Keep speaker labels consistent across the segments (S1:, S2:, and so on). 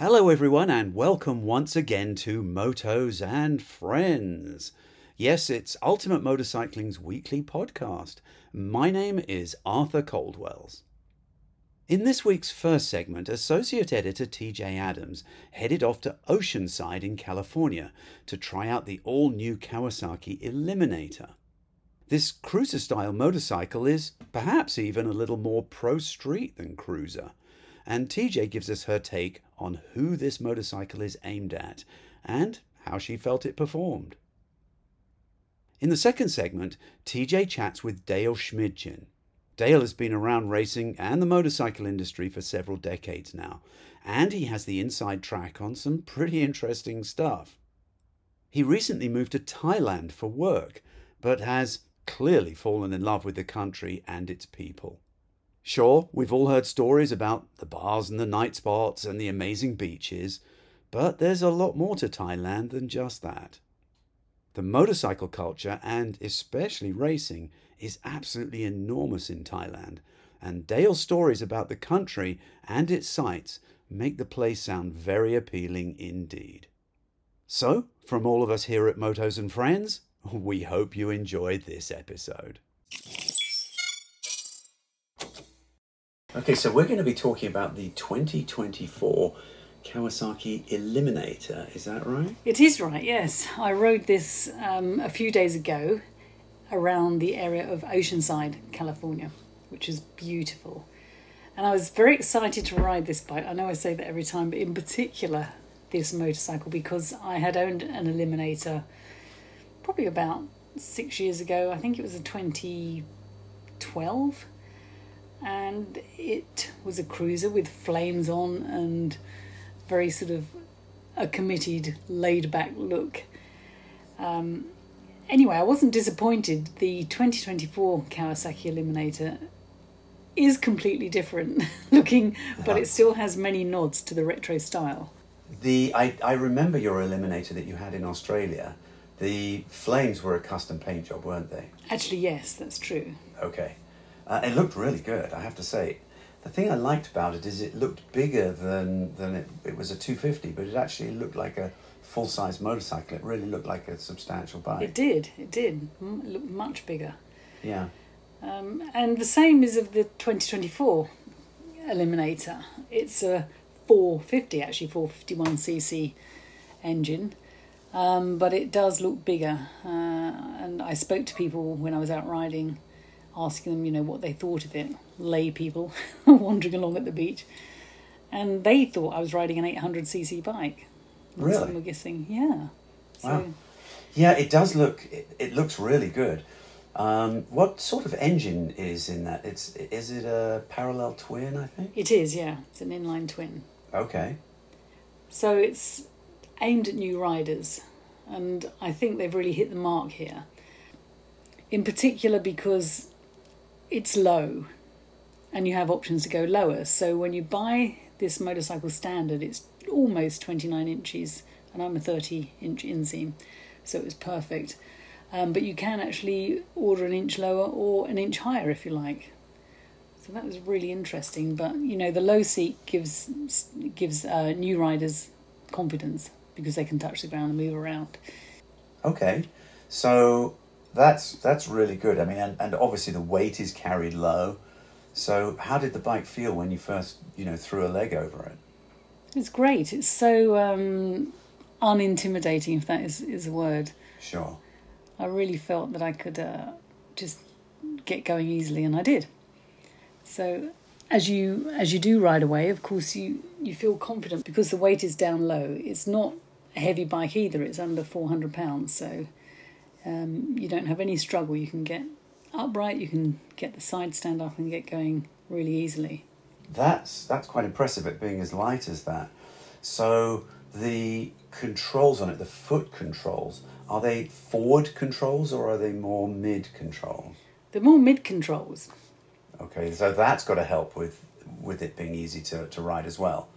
S1: Hello, everyone, and welcome once again to Motos and Friends. Yes, it's Ultimate Motorcycling's weekly podcast. My name is Arthur Coldwells. In this week's first segment, Associate Editor Teejay Adams headed off to Oceanside in California to try out the all new Kawasaki Eliminator. This cruiser style motorcycle is perhaps even a little more pro street than cruiser and Teejay gives us her take on who this motorcycle is aimed at and how she felt it performed. In the second segment, Teejay chats with Dale Schmidtchen. Dale has been around racing and the motorcycle industry for several decades now, and he has the inside track on some pretty interesting stuff. He recently moved to Thailand for work, but has clearly fallen in love with the country and its people. Sure, we've all heard stories about the bars and the night spots and the amazing beaches, but there's a lot more to Thailand than just that. The motorcycle culture, and especially racing, is absolutely enormous in Thailand, and Dale's stories about the country and its sights make the place sound very appealing indeed. So, from all of us here at Motos and Friends, we hope you enjoyed this episode. Okay, so we're going to be talking about the 2024 Kawasaki Eliminator. Is that right?
S2: It is right, yes. I rode this um, a few days ago around the area of Oceanside, California, which is beautiful. And I was very excited to ride this bike. I know I say that every time, but in particular, this motorcycle because I had owned an Eliminator probably about six years ago. I think it was a 2012 and it was a cruiser with flames on and very sort of a committed, laid back look. Um, anyway, I wasn't disappointed. The 2024 Kawasaki Eliminator is completely different looking, but it still has many nods to the retro style.
S1: The I, I remember your Eliminator that you had in Australia. The flames were a custom paint job, weren't they?
S2: Actually, yes, that's true.
S1: Okay. Uh, it looked really good, I have to say. The thing I liked about it is it looked bigger than, than it, it was a 250, but it actually looked like a full size motorcycle. It really looked like a substantial bike.
S2: It did, it did. It looked much bigger.
S1: Yeah.
S2: Um, and the same is of the 2024 Eliminator. It's a 450, actually, 451cc engine. Um, but it does look bigger. Uh, and I spoke to people when I was out riding asking them, you know, what they thought of it. Lay people wandering along at the beach, and they thought I was riding an 800cc bike.
S1: Really?
S2: Some were guessing, yeah.
S1: So, wow. Yeah, it does look. It, it looks really good. Um, what sort of engine is in that? It's is it a parallel twin? I think
S2: it is. Yeah, it's an inline twin.
S1: Okay.
S2: So it's aimed at new riders, and I think they've really hit the mark here. In particular, because it's low and you have options to go lower. So when you buy this motorcycle standard, it's almost 29 inches, and I'm a 30 inch inseam, so it was perfect. Um, but you can actually order an inch lower or an inch higher if you like. So that was really interesting. But you know, the low seat gives gives uh, new riders confidence because they can touch the ground and move around.
S1: Okay, so that's that's really good. I mean, and, and obviously the weight is carried low. So, how did the bike feel when you first, you know, threw a leg over it?
S2: It's great. It's so um, unintimidating, if that is is a word.
S1: Sure.
S2: I really felt that I could uh, just get going easily, and I did. So, as you as you do ride away, of course you you feel confident because the weight is down low. It's not a heavy bike either. It's under four hundred pounds, so um, you don't have any struggle. You can get upright, you can get the side stand up and get going really easily.
S1: That's that's quite impressive. It being as light as that. So the controls on it, the foot controls, are they forward controls or are they more mid controls?
S2: They're more mid controls.
S1: Okay, so that's got to help with with it being easy to, to ride as well.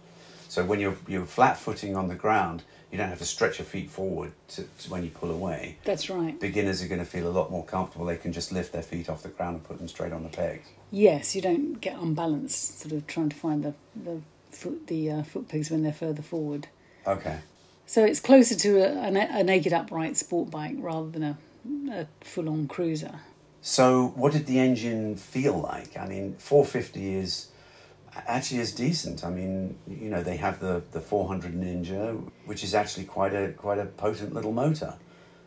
S1: So when you're you're flat footing on the ground, you don't have to stretch your feet forward to, to when you pull away.
S2: That's right.
S1: Beginners are going to feel a lot more comfortable. They can just lift their feet off the ground and put them straight on the pegs.
S2: Yes, you don't get unbalanced, sort of trying to find the, the foot the uh, foot pegs when they're further forward.
S1: Okay.
S2: So it's closer to a, a, a naked upright sport bike rather than a, a full on cruiser.
S1: So, what did the engine feel like? I mean, 450 is actually is decent. I mean, you know, they have the, the 400 Ninja, which is actually quite a quite a potent little motor.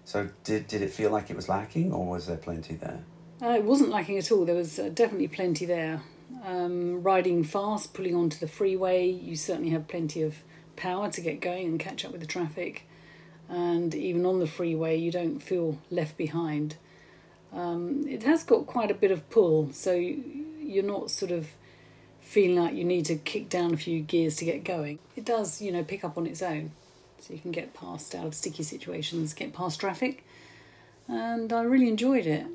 S1: So, did did it feel like it was lacking, or was there plenty there?
S2: Uh, it wasn't lacking at all. There was uh, definitely plenty there. Um, riding fast, pulling onto the freeway, you certainly have plenty of power to get going and catch up with the traffic. And even on the freeway, you don't feel left behind. Um, it has got quite a bit of pull, so you're not sort of feeling like you need to kick down a few gears to get going. It does, you know, pick up on its own, so you can get past out of sticky situations, get past traffic. And I really enjoyed it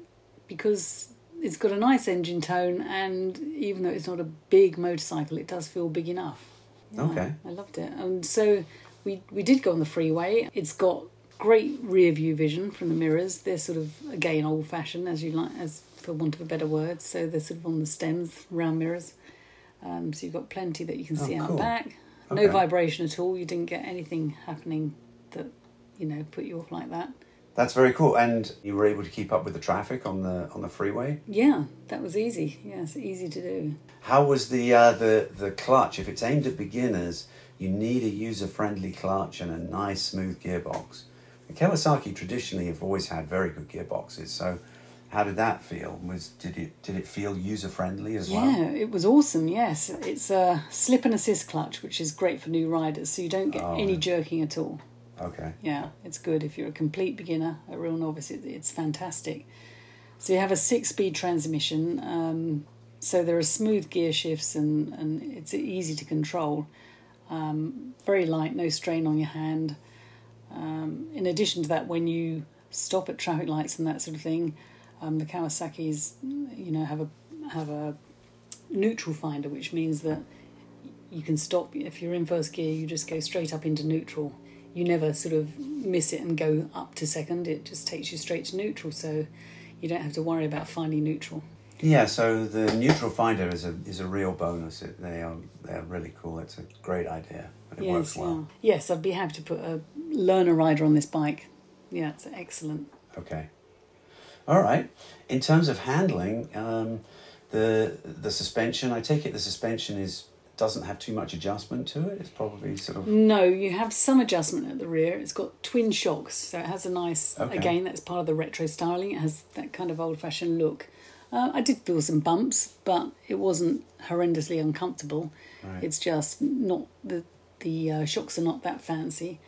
S2: because it's got a nice engine tone, and even though it's not a big motorcycle, it does feel big enough. Yeah,
S1: Okay.
S2: I loved it. And so we we did go on the freeway. It's got great rear view vision from the mirrors. They're sort of again old fashioned, as you like, as for want of a better word. So they're sort of on the stems, round mirrors. Um, so you've got plenty that you can
S1: Oh,
S2: see out
S1: cool.
S2: back.
S1: Okay.
S2: No vibration at all. You didn't get anything happening that you know put you off like that.
S1: That's very cool. And you were able to keep up with the traffic on the on the freeway.
S2: Yeah, that was easy. Yes, easy to do.
S1: How was the uh, the the clutch? If it's aimed at beginners, you need a user friendly clutch and a nice smooth gearbox. And Kawasaki traditionally have always had very good gearboxes. So, how did that feel? Was did it did it feel user friendly as
S2: Yeah,
S1: well?
S2: Yeah, it was awesome. Yes, it's a slip and assist clutch, which is great for new riders, so you don't get
S1: Oh,
S2: any jerking at all.
S1: Okay.
S2: Yeah, it's good if you're a complete beginner, a real novice. It, it's fantastic. So you have a six-speed transmission. Um, so there are smooth gear shifts and and it's easy to control. Um, very light, no strain on your hand. Um, in addition to that, when you stop at traffic lights and that sort of thing, um, the Kawasaki's you know have a have a neutral finder, which means that you can stop if you're in first gear. You just go straight up into neutral. You never sort of miss it and go up to second. It just takes you straight to neutral, so you don't have to worry about finding neutral.
S1: Yeah. So the neutral finder is a is a real bonus. It, they are they are really cool. It's a great idea. and It works well.
S2: yeah. Yes, I'd be happy to put a learner rider on this bike. Yeah, it's excellent.
S1: Okay. All right. In terms of handling, um, the the suspension. I take it the suspension is doesn't have too much adjustment to it. It's probably sort of
S2: No, you have some adjustment at the rear. It's got twin shocks, so it has a nice.
S1: Okay.
S2: Again, that's part of the retro styling. It has that kind of old-fashioned look. Uh, I did feel some bumps, but it wasn't horrendously uncomfortable.
S1: Right.
S2: It's just not the the uh, shocks are not that fancy,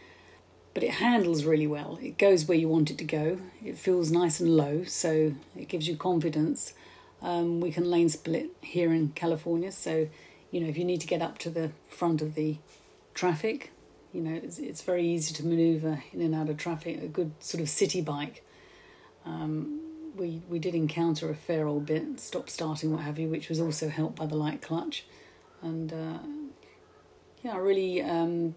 S2: but it handles really well. It goes where you want it to go. It feels nice and low, so it gives you confidence. Um, we can lane split here in California, so you know if you need to get up to the front of the traffic, you know it's, it's very easy to manoeuvre in and out of traffic. A good sort of city bike. Um, we we did encounter a fair old bit, stop starting, what have you, which was also helped by the light clutch, and uh, yeah, I really um,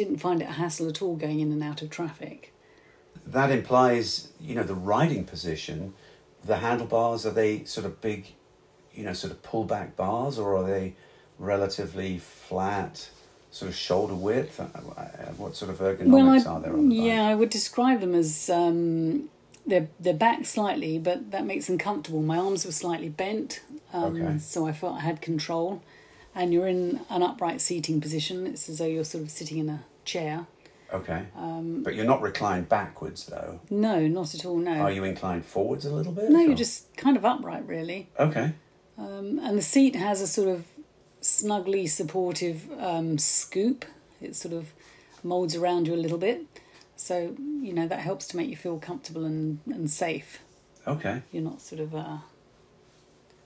S2: didn't find it a hassle at all going in and out of traffic.
S1: that implies you know the riding position. The handlebars are they sort of big, you know, sort of pull back bars, or are they relatively flat, sort of shoulder width? Uh, uh, What sort of ergonomics
S2: I,
S1: are there on the bike?
S2: yeah, I would describe them as um, they're they're back slightly, but that makes them comfortable. My arms were slightly bent, um,
S1: Okay.
S2: so I felt I had control. And you're in an upright seating position. It's as though you're sort of sitting in a chair.
S1: Okay.
S2: Um,
S1: but you're not reclined backwards though.
S2: No, not at all. No,
S1: Are you inclined forwards a little bit?
S2: no,
S1: or-
S2: you're just kind of upright, really.
S1: Okay.
S2: Um, and the seat has a sort of snugly supportive um, scoop. It sort of molds around you a little bit. So, you know, that helps to make you feel comfortable and, and safe.
S1: Okay.
S2: You're not sort of uh,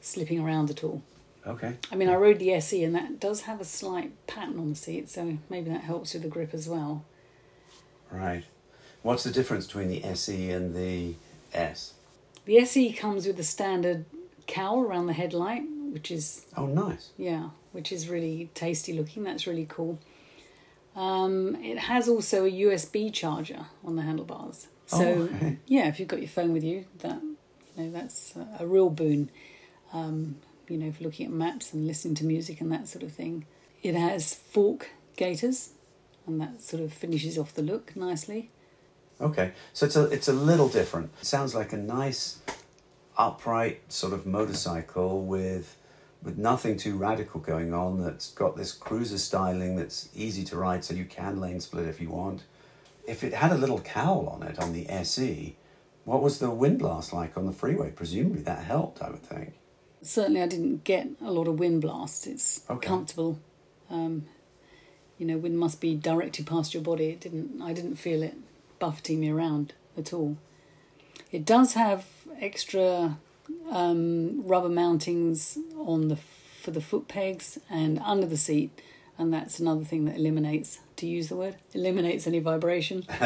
S2: slipping around at all.
S1: Okay.
S2: I mean, I rode the SE and that does have a slight pattern on the seat, so maybe that helps with the grip as well.
S1: Right. What's the difference between the SE and the S?
S2: The SE comes with the standard cowl around the headlight, which is
S1: Oh, nice.
S2: Yeah, which is really tasty looking. That's really cool. Um, it has also a USB charger on the handlebars. So
S1: Oh, okay.
S2: yeah, if you've got your phone with you, that you know that's a, a real boon. Um, you know, for looking at maps and listening to music and that sort of thing. It has fork gaiters, and that sort of finishes off the look nicely.
S1: Okay, so it's a it's a little different. It sounds like a nice, upright sort of motorcycle with with nothing too radical going on. That's got this cruiser styling that's easy to ride, so you can lane split if you want. If it had a little cowl on it on the SE, what was the wind blast like on the freeway? Presumably that helped, I would think.
S2: Certainly, I didn't get a lot of wind blasts. It's
S1: Okay.
S2: comfortable. Um, you know, wind must be directed past your body. It didn't. I didn't feel it buffeting me around at all. It does have extra um, rubber mountings on the for the foot pegs and under the seat, and that's another thing that eliminates. To use the word, eliminates any vibration.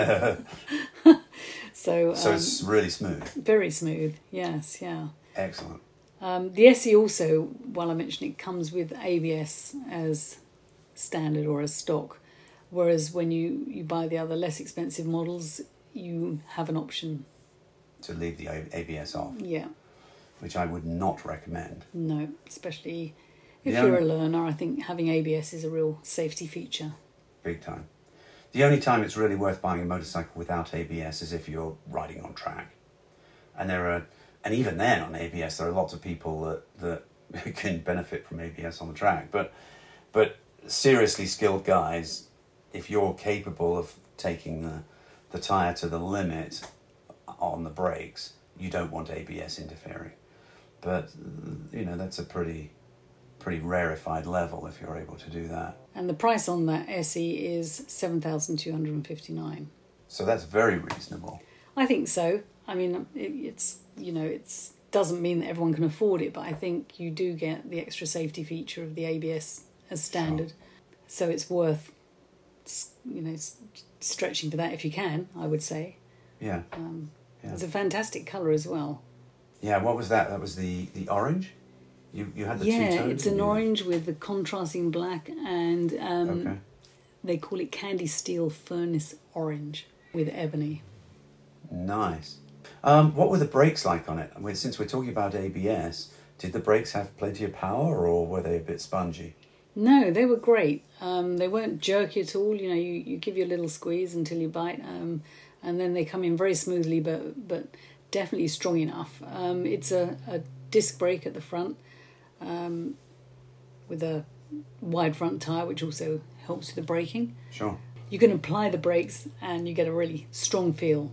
S2: so,
S1: So
S2: um,
S1: it's really smooth.
S2: very smooth. Yes, yeah.
S1: Excellent.
S2: Um, the SE also, while I mentioned it, comes with ABS as standard or as stock, whereas when you, you buy the other less expensive models, you have an option.
S1: To leave the ABS off,
S2: Yeah,
S1: which I would not recommend.
S2: no, especially if
S1: The
S2: you're
S1: only-
S2: a learner, I think having ABS is a real safety feature.
S1: Big time. The only time it's really worth buying a motorcycle without ABS is if you're riding on track. And there are, and even then on ABS, there are lots of people that, that can benefit from ABS on the track. But, but seriously skilled guys, if you're capable of taking the, the tire to the limit on the brakes, you don't want ABS interfering. But you know that's a pretty, pretty rarefied level if you're able to do that.
S2: And the price on that SE is seven thousand two hundred and fifty nine.
S1: So that's very reasonable.
S2: I think so. I mean, it, it's you know, it's doesn't mean that everyone can afford it, but I think you do get the extra safety feature of the ABS as standard. So it's worth, you know, stretching for that if you can. I would say
S1: Yeah.
S2: um,
S1: Yeah.
S2: it's a fantastic color as well.
S1: Yeah, what was that? That was the the orange. You you had the
S2: yeah,
S1: two tones.
S2: it's an orange with the contrasting black, and um,
S1: Okay.
S2: they call it candy steel furnace orange with ebony.
S1: Nice. Um, what were the brakes like on it? I mean, since we're talking about ABS, did the brakes have plenty of power, or were they a bit spongy?
S2: No, they were great. Um, they weren't jerky at all. You know, you, you give you a little squeeze until you bite, um, and then they come in very smoothly, but but definitely strong enough. Um, it's a, a disc brake at the front um, with a wide front tire, which also helps with the braking.
S1: Sure.
S2: You can apply the brakes, and you get a really strong feel.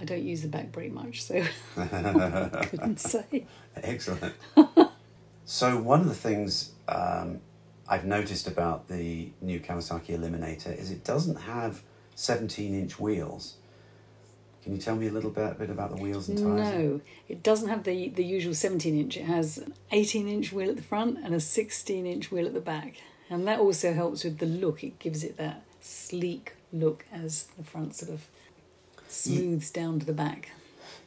S2: I don't use the back very much, so I couldn't say.
S1: Excellent. so one of the things um, I've noticed about the new Kawasaki Eliminator is it doesn't have seventeen-inch wheels. Can you tell me a little bit, bit about the wheels and tires?
S2: No, it doesn't have the, the usual 17 inch. It has an 18 inch wheel at the front and a 16 inch wheel at the back. And that also helps with the look. It gives it that sleek look as the front sort of smooths down to the back.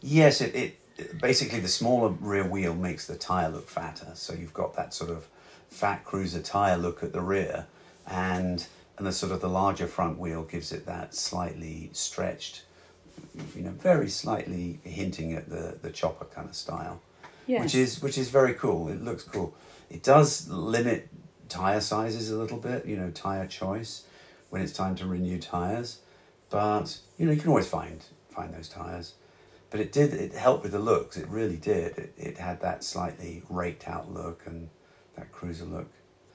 S1: Yes, it, it basically the smaller rear wheel makes the tire look fatter. So you've got that sort of fat cruiser tire look at the rear, and and the sort of the larger front wheel gives it that slightly stretched, you know, very slightly hinting at the the chopper kind of style,
S2: Yes.
S1: which is which is very cool. It looks cool. It does limit tire sizes a little bit, you know, tire choice when it's time to renew tires, but you know you can always find find those tires but it did it helped with the looks. It really did. It, it had that slightly raked out look and that cruiser look.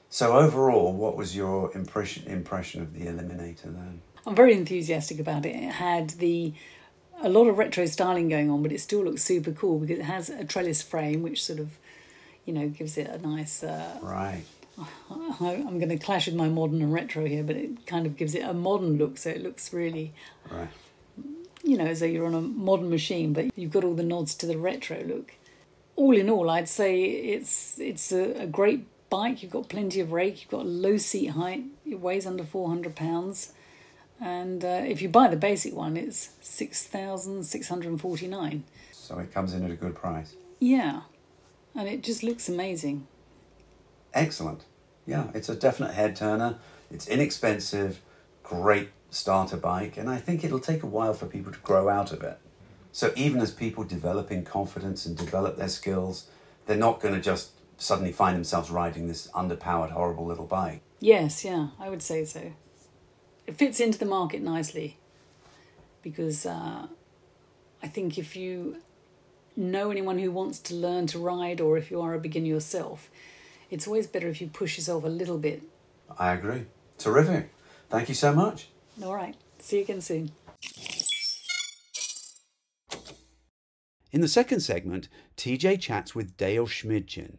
S1: So overall what was your impression impression of the eliminator then?
S2: I'm very enthusiastic about it. It had the a lot of retro styling going on, but it still looks super cool because it has a trellis frame, which sort of, you know, gives it a nice. Uh,
S1: right
S2: I'm going to clash with my modern and retro here, but it kind of gives it a modern look, so it looks really,
S1: right
S2: you know, as though you're on a modern machine, but you've got all the nods to the retro look. All in all, I'd say it's it's a, a great bike. You've got plenty of rake. You've got a low seat height. It weighs under four hundred pounds, and uh, if you buy the basic one, it's six thousand six hundred forty nine.
S1: so it comes in at a good price
S2: Yeah, and it just looks amazing.
S1: Excellent yeah it's a definite head turner it's inexpensive great starter bike and i think it'll take a while for people to grow out of it so even as people develop in confidence and develop their skills they're not going to just suddenly find themselves riding this underpowered, horrible little bike.
S2: Yes, yeah, I would say so. It fits into the market nicely because uh, I think if you know anyone who wants to learn to ride or if you are a beginner yourself, it's always better if you push yourself a little bit.
S1: I agree. Terrific. Thank you so much.
S2: All right. See you again soon.
S1: In the second segment, Teejay chats with Dale Schmidtchen.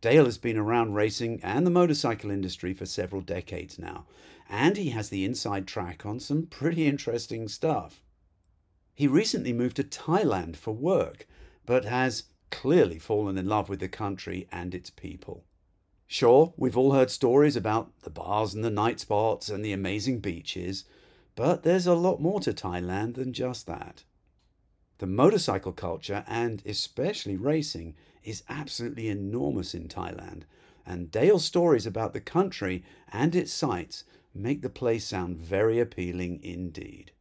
S1: Dale has been around racing and the motorcycle industry for several decades now, and he has the inside track on some pretty interesting stuff. He recently moved to Thailand for work, but has clearly fallen in love with the country and its people. Sure, we've all heard stories about the bars and the night spots and the amazing beaches, but there's a lot more to Thailand than just that. The motorcycle culture, and especially racing, is absolutely enormous in Thailand, and Dale's stories about the country and its sights make the place sound very appealing indeed.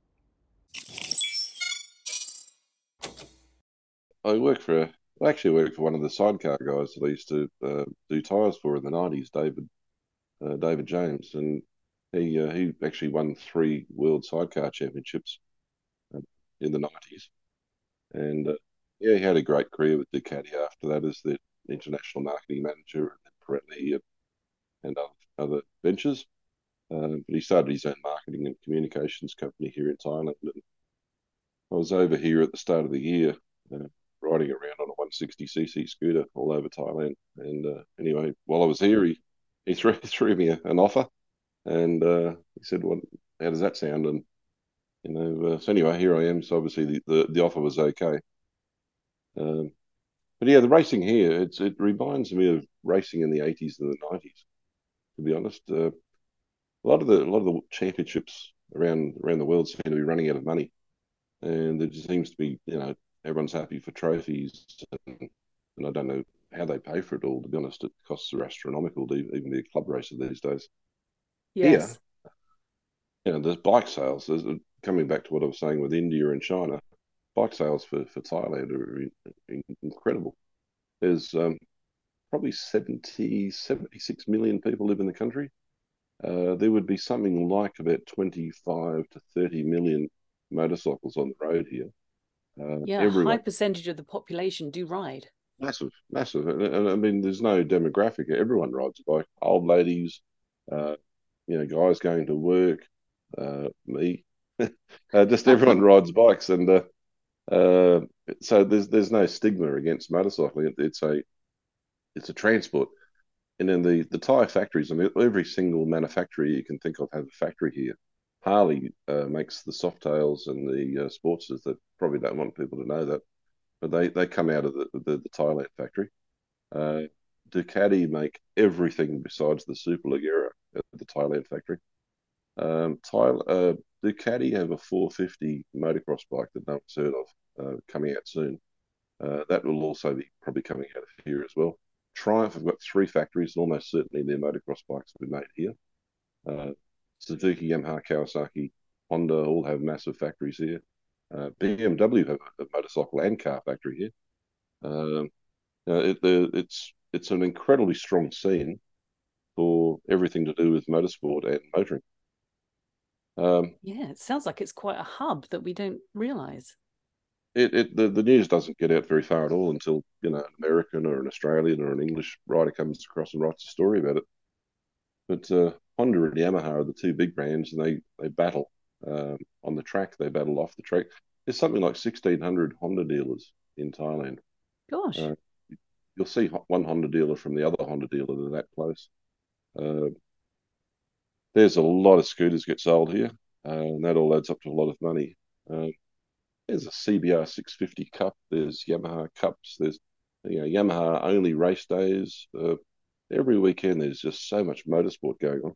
S3: I work for, I actually worked for one of the sidecar guys that I used to uh, do tyres for in the nineties, David, uh, David James, and he uh, he actually won three world sidecar championships uh, in the nineties and uh, yeah, he had a great career with Ducati after that as the international marketing manager and Pirelli and, and other, other ventures. Uh, but he started his own marketing and communications company here in Thailand. And I was over here at the start of the year, uh, riding around on a 160cc scooter all over Thailand. And uh, anyway, while I was here, he, he threw, threw me a, an offer, and uh, he said, "Well, how does that sound?" And you know, uh, so anyway, here I am. So obviously the, the, the offer was okay. Um, but yeah, the racing here, it's it reminds me of racing in the eighties and the nineties. To be honest, uh, a lot of the a lot of the championships around around the world seem to be running out of money, and there just seems to be you know everyone's happy for trophies, and, and I don't know how they pay for it all. To be honest, it costs are astronomical to even be a club racer these days.
S2: Yes.
S3: Yeah, you know, there's bike sales. There's coming back to what I was saying with India and China, bike sales for, for Thailand are incredible. There's um, probably 70, 76 million people live in the country. Uh, there would be something like about 25 to 30 million motorcycles on the road here.
S4: Uh, yeah, everyone, a high percentage of the population do ride.
S3: Massive, massive. And, I mean, there's no demographic. Everyone rides a bike. Old ladies, uh, you know, guys going to work, uh, me, uh, just everyone rides bikes, and uh, uh, so there's there's no stigma against motorcycling. It, it's a it's a transport, and then the the tire factories. I mean, every single manufacturer you can think of have a factory here. Harley uh, makes the Softails and the uh, Sportsters that probably don't want people to know that, but they, they come out of the, the, the Thailand factory. Uh, Ducati make everything besides the Superleggera at the Thailand factory. Um, Tyler, uh, Ducati have a 450 motocross bike that no one's heard of uh, coming out soon. Uh, that will also be probably coming out of here as well. Triumph have got three factories, and almost certainly their motocross bikes will be made here. Suzuki, Yamaha, Kawasaki, Honda all have massive factories here. Uh, BMW have a, motorcycle and car factory here. Um, it, it's it's an incredibly strong scene for everything to do with motorsport and motoring.
S4: Um, yeah, it sounds like it's quite a hub that we don't realize.
S3: It, it the, the news doesn't get out very far at all until you know an American or an Australian or an English writer comes across and writes a story about it. But uh, Honda and Yamaha are the two big brands, and they they battle um, on the track. They battle off the track. There's something like 1,600 Honda dealers in Thailand.
S4: Gosh. Uh,
S3: you'll see one Honda dealer from the other Honda dealer. They're that close. Uh, there's a lot of scooters get sold here, uh, and that all adds up to a lot of money. Um, there's a CBR 650 Cup. There's Yamaha Cups. There's you know Yamaha only race days. Uh, every weekend there's just so much motorsport going on.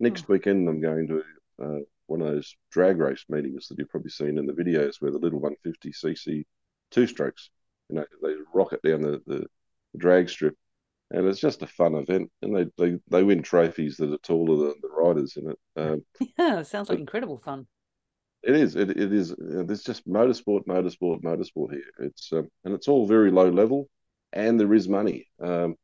S3: Next oh. weekend I'm going to uh, one of those drag race meetings that you've probably seen in the videos where the little 150cc two strokes, you know, they rocket down the, the, drag strip and it's just a fun event. And they they, they win trophies that are taller than the riders in it. Um,
S4: yeah, it sounds like incredible fun.
S3: It is. It, it is. Uh, there's just motorsport, motorsport, motorsport here. It's um, and it's all very low level, and there is money. Um,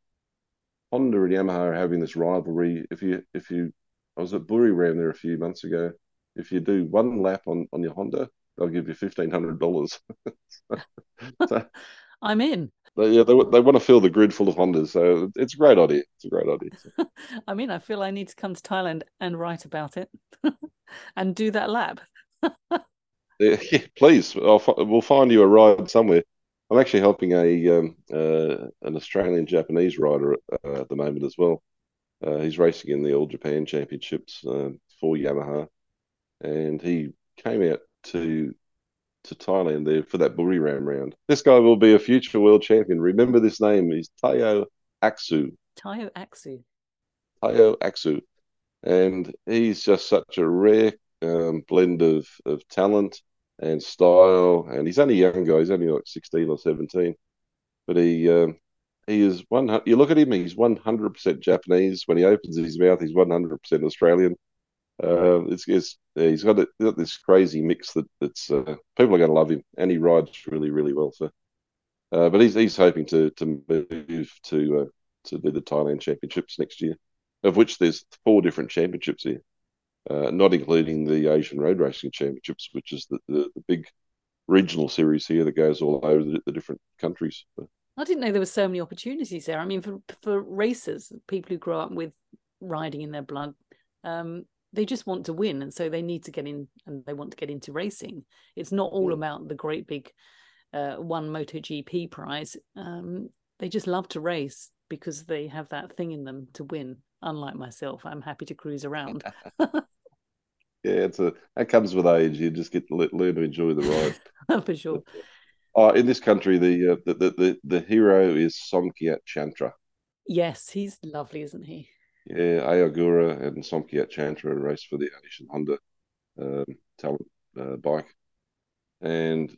S3: Honda and Yamaha are having this rivalry. If you if you, I was at Buriram there a few months ago. If you do one lap on on your Honda, they'll give you fifteen hundred dollars.
S2: so, I'm in.
S3: They, yeah, they, they want to fill the grid full of Hondas, so it's a great idea. It's a great idea.
S2: I mean, I feel I need to come to Thailand and write about it and do that lap.
S3: yeah, please, I'll, we'll find you a ride somewhere. I'm actually helping a um, uh, an Australian Japanese rider uh, at the moment as well. Uh, he's racing in the All Japan Championships uh, for Yamaha, and he came out to to Thailand there for that Buriram round. This guy will be a future world champion. Remember this name? He's Taiyo Aksu.
S2: Taiyo Aksu.
S3: Taiyo Aksu, and he's just such a rare um, blend of of talent and style. And he's only a young guy; he's only like sixteen or seventeen, but he um, he is one. You look at him; he's one hundred percent Japanese. When he opens his mouth, he's one hundred percent Australian. Uh, it's, it's he's got, a, got, this crazy mix that that's uh, people are going to love him, and he rides really, really well. So, uh, but he's he's hoping to to move to uh, to do the Thailand Championships next year, of which there's four different championships here, uh, not including the Asian Road Racing Championships, which is the, the, the big regional series here that goes all over the, the different countries.
S2: I didn't know there were so many opportunities there. I mean, for for racers, people who grow up with riding in their blood, um, they just want to win and so they need to get in and they want to get into racing. It's not all mm. about the great big uh, one MotoGP prize. Um, they just love to race because they have that thing in them to win unlike myself. I'm happy to cruise around.
S3: Yeah it's a that comes with age. You just get to learn to enjoy the
S2: ride. For sure
S3: uh, in this country the, uh, the, the the the hero is Somkiat Chantra
S2: yes he's lovely isn't he
S3: yeah, Ai Ogura and Somkiat Chantra raced for the Asian Honda um, talent uh, bike. And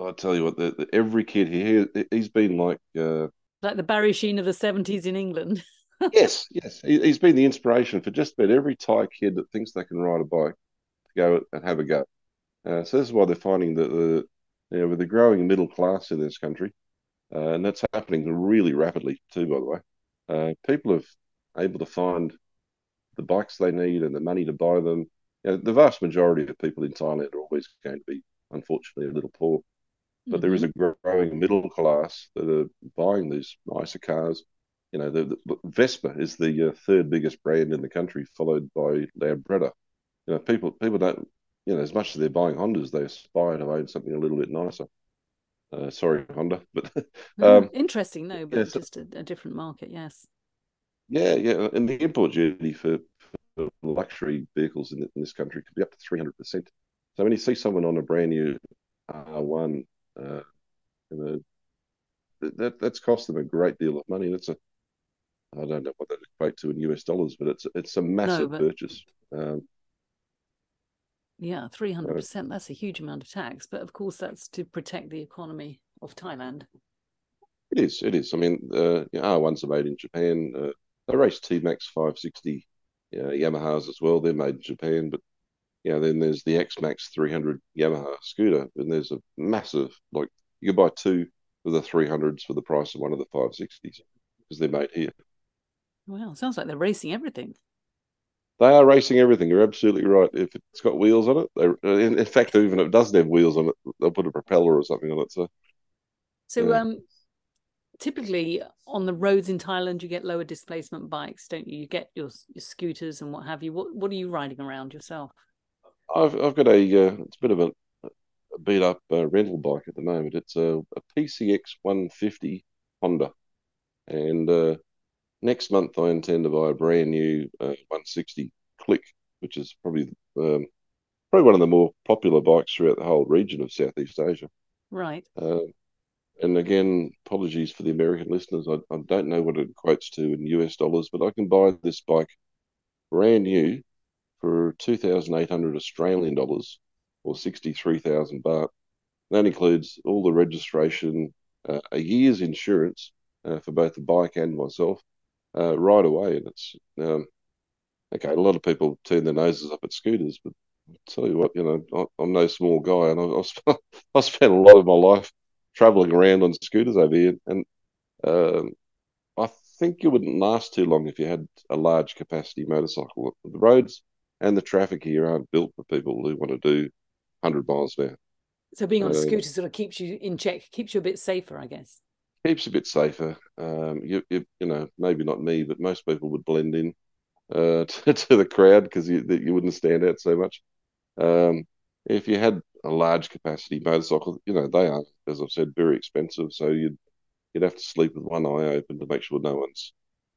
S3: I tell you what, the, the, every kid here, he's been like. Uh,
S2: like the Barry Sheene of the 70s in England.
S3: yes, yes. He, has been the inspiration for just about every Thai kid that thinks they can ride a bike to go and have a go. Uh, so this is why they're finding that the, you know, with the growing middle class in this country, uh, and that's happening really rapidly too, by the way. Uh, people have able to find the bikes they need and the money to buy them. You know, the vast majority of people in Thailand are always going to be, unfortunately, a little poor. But mm-hmm. there is a growing middle class that are buying these nicer cars. You know, the, the Vespa is the uh, third biggest brand in the country, followed by Lambretta. You know, people people don't, you know, as much as they're buying Hondas, they aspire to own something a little bit nicer. Uh, sorry, Honda, but
S2: um, interesting, no, but yeah, just a, a different market, yes.
S3: Yeah, yeah, and the import duty for, for luxury vehicles in, in, this country could be up to three hundred percent. So when you see someone on a brand new R1, uh, you know, that that's cost them a great deal of money. That's a I don't know what that equates to in US dollars, but it's it's a massive no, but... purchase. Um,
S2: yeah, three hundred percent. That's a huge amount of tax, but of course that's to protect the economy of Thailand.
S3: It is. It is. I mean, uh, you know, R1s are made in Japan. Uh, they race T Max 560 you know, Yamahas as well. They're made in Japan, but you know, then there's the X Max 300 Yamaha scooter, and there's a massive like you can buy two of the 300s for the price of one of the 560s because they're made here.
S2: Well, sounds like they're racing everything.
S3: They are racing everything. You're absolutely right. If it's got wheels on it, they in, in fact, even if it doesn't have wheels on it, they'll put a propeller or something on it. So,
S2: so yeah. um, typically on the roads in Thailand, you get lower displacement bikes, don't you? You get your, your scooters and what have you. What what are you riding around yourself?
S3: I've I've got a uh, it's a bit of a, a beat up uh, rental bike at the moment. It's a, a PCX 150 Honda, and uh, next month I intend to buy a brand new uh, 160 Click, which is probably um, probably one of the more popular bikes throughout the whole region of Southeast Asia.
S2: Right.
S3: Uh, and again, apologies for the American listeners. I, I don't know what it equates to in US dollars, but I can buy this bike brand new for 2,800 Australian dollars or 63,000 baht. That includes all the registration, uh, a year's insurance uh, for both the bike and myself uh, right away. And it's, um, okay, a lot of people turn their noses up at scooters, but I'll tell you what, you know, I, am no small guy and I, I spent a lot of my life traveling around on scooters over here, and um, I think you wouldn't last too long if you had a large capacity motorcycle. The roads and the traffic here aren't built for people who want to do 100 miles an hour.
S2: So being on a
S3: Uh,
S2: scooter sort of keeps you in check, keeps you a bit safer, I guess.
S3: Keeps a bit safer. Um, you, you, you know, maybe not me, but most people would blend in uh, to, to the crowd because you, you wouldn't stand out so much. Um, if you had a large capacity motorcycle, you know, they are, as I've said, very expensive. So you'd you'd have to sleep with one eye open to make sure no one's,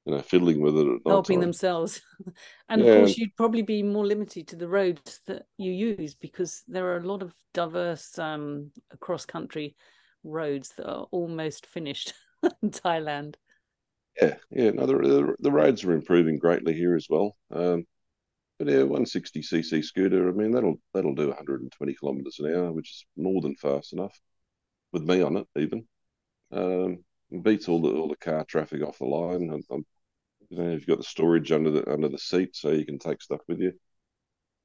S3: you know, fiddling with it
S2: helping themselves. and
S3: Yeah.
S2: of course, you'd probably be more limited to the roads that you use because there are a lot of diverse um, cross country roads that are almost finished in Thailand.
S3: Yeah, yeah. No, the, the roads are improving greatly here as well. Um, but yeah, 160cc scooter. I mean, that'll that'll do 120 kilometers an hour, which is more than fast enough with me on it. Even um, beats all the all the car traffic off the line. And, um, you know, you've got the storage under the under the seat, so you can take stuff with you.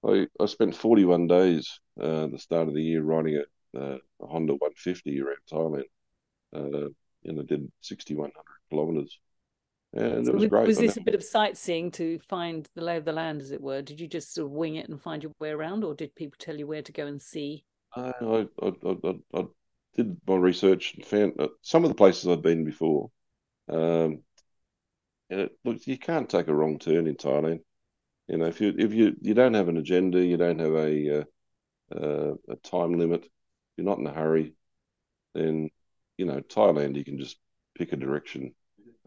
S3: I I spent 41 days uh, the start of the year riding a, uh, a Honda 150 around Thailand. Uh, and I did 6,100 kilometers. And
S2: So
S3: it was
S2: was,
S3: great.
S2: was this a bit of sightseeing to find the lay of the land, as it were? Did you just sort of wing it and find your way around, or did people tell you where to go and see?
S3: I, I, I, I, I did my research and found some of the places I'd been before. Um, and it, look, you can't take a wrong turn in Thailand. You know, if you if you you don't have an agenda, you don't have a uh, uh, a time limit, you're not in a hurry, then you know Thailand you can just pick a direction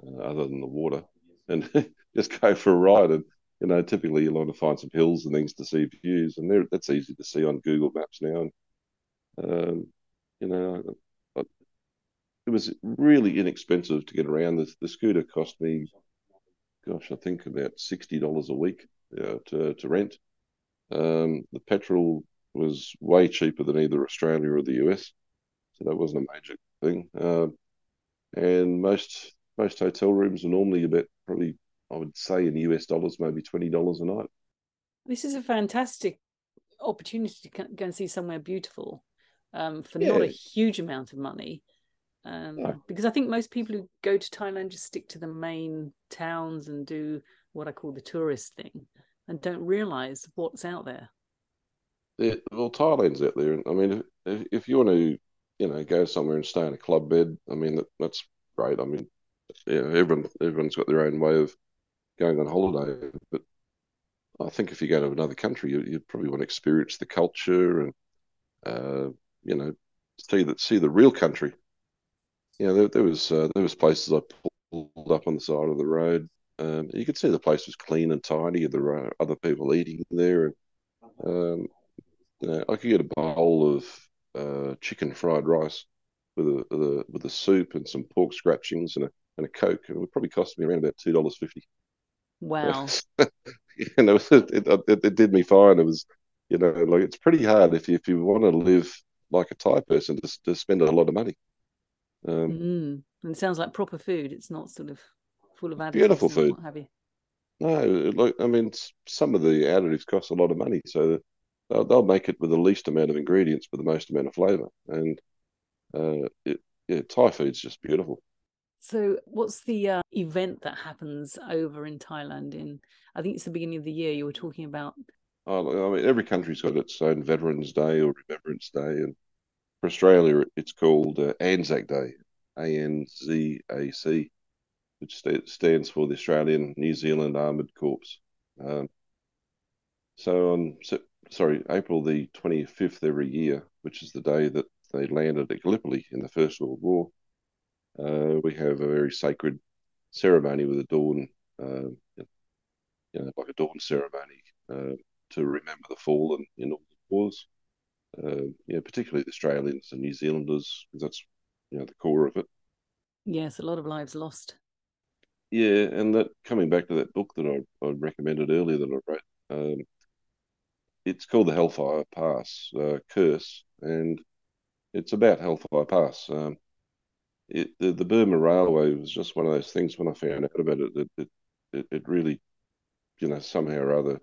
S3: uh, other than the water and just go for a ride. And you know, typically you'll want to find some hills and things to see views, and there that's easy to see on Google Maps now. And um, you know, I, it was really inexpensive to get around. The, the scooter cost me, gosh, I think about sixty dollars a week uh, to to rent. Um, the petrol was way cheaper than either Australia or the US, so that wasn't a major thing. Um, and most most hotel rooms are normally about probably I would say in US dollars maybe twenty dollars a night.
S2: This is a fantastic opportunity to go and see somewhere beautiful um, for not a huge amount of money. Um,
S3: No.
S2: Because I think most people who go to Thailand just stick to the main towns and do what I call the tourist thing and don't realize what's out there.
S3: Yeah, well, Thailand's out there, I mean, if, if you want to, you know, go somewhere and stay in a Club Med, I mean, that, that's great. I mean, yeah, everyone everyone's got their own way of going on holiday, but I think if you go to another country, you, you probably want to experience the culture and, uh, you know, see that see the real country. You know, there, there was uh, there was places I pulled up on the side of the road. Um, you could see the place was clean and tidy. There were other people eating there, and um, you know, I could get a bowl of uh, chicken fried rice with a, with a with a soup and some pork scratchings and a and a coke, and it would probably cost me around about two dollars fifty.
S2: Wow.
S3: and it, it, it it did me fine. It was, you know, like it's pretty hard if you if you want to live like a Thai person to to spend a lot of money. Um,
S2: Mm. And it sounds like proper food. It's not sort of full of additives
S3: Beautiful food.
S2: have you.
S3: No, like I mean, some of the additives cost a lot of money, so they'll, they'll make it with the least amount of ingredients but the most amount of flavour. And uh, it, yeah, Thai food's just beautiful.
S2: So, what's the uh, event that happens over in Thailand? In I think it's the beginning of the year. You were talking about.
S3: Oh, I mean, every country's got its own Veterans Day or Remembrance Day, and for Australia, it's called uh, Anzac Day, A N Z A C, which sta- stands for the Australian New Zealand Armoured Corps. Um, so on, so, sorry, April the 25th every year, which is the day that they landed at Gallipoli in the First World War, uh, we have a very sacred ceremony with a dawn, um, you know, like a dawn ceremony uh, to remember the fallen in all the wars. Uh, yeah, particularly the Australians and New Zealanders, because that's you know the core of it.
S2: Yes, a lot of lives lost.
S3: Yeah, and that coming back to that book that I, I recommended earlier that I wrote, um, it's called the Hellfire Pass uh, Curse, and it's about Hellfire Pass. Um, it the, the Burma Railway was just one of those things when I found out about it, it it, it, it really, you know, somehow or other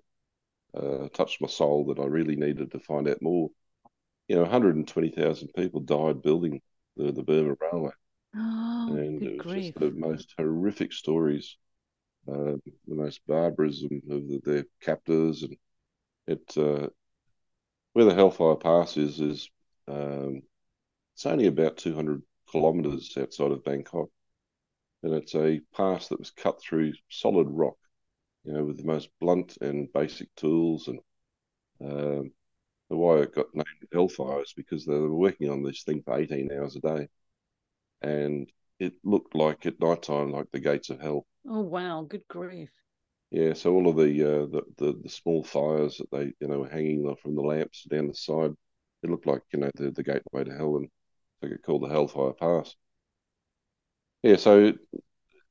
S3: uh, touched my soul that I really needed to find out more. You know, 120,000 people died building the, the Burma Railway.
S2: Oh,
S3: and it was
S2: grief.
S3: just the most horrific stories, uh, the most barbarism of the, their captors, and it uh, where the Hellfire Pass is is um, it's only about two hundred kilometres outside of Bangkok, and it's a pass that was cut through solid rock, you know, with the most blunt and basic tools, and um, the why it got named Hellfire is because they were working on this thing for eighteen hours a day, and it looked like at night time like the gates of hell.
S2: Oh wow, good grief.
S3: Yeah, so all of the, uh, the the the small fires that they you know were hanging from the lamps down the side, it looked like you know the the gateway to hell, and they get called the Hellfire Pass. Yeah, so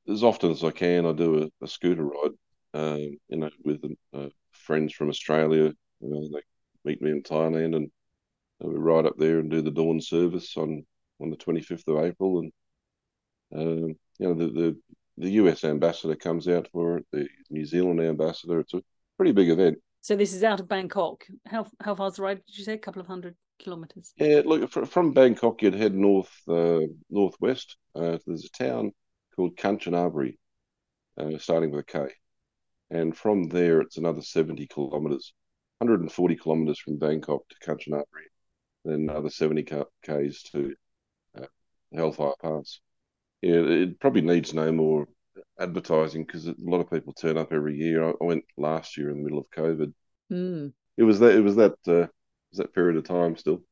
S3: as often as I can, I do a, a scooter ride, um, you know, with uh, friends from Australia. You know, they meet me in Thailand, and we ride up there and do the dawn service on on the twenty fifth of April, and um, you know the, the the US ambassador comes out for it, the New Zealand ambassador. It's a pretty big event.
S2: So this is out of Bangkok. How how far's the ride? Did you say a couple of hundred kilometres?
S3: Yeah, look from Bangkok, you'd head north uh, northwest. Uh, there's a town called Kanchanaburi, uh, starting with a K, and from there it's another seventy kilometres, 140 kilometres from Bangkok to Kanchanaburi, then another 70 k's to uh, Hellfire Pass. Yeah, it probably needs no more advertising because a lot of people turn up every year. I, I, went last year in the middle of COVID.
S2: Mm.
S3: It was that it was that uh, was that period of time still,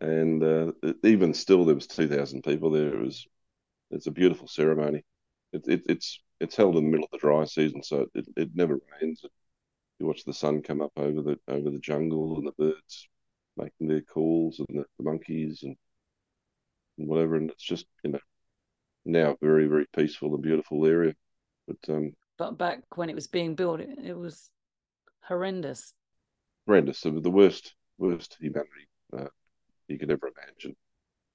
S3: and uh, even still there was two thousand people there. It was it's a beautiful ceremony. It, it, it's it's held in the middle of the dry season, so it, it never rains. You watch the sun come up over the over the jungle and the birds making their calls and the, the monkeys and, and whatever, and it's just you know now very very peaceful and beautiful area. But um,
S2: but back when it was being built, it, it was horrendous.
S3: Horrendous. The, the worst worst humanity uh, you could ever imagine.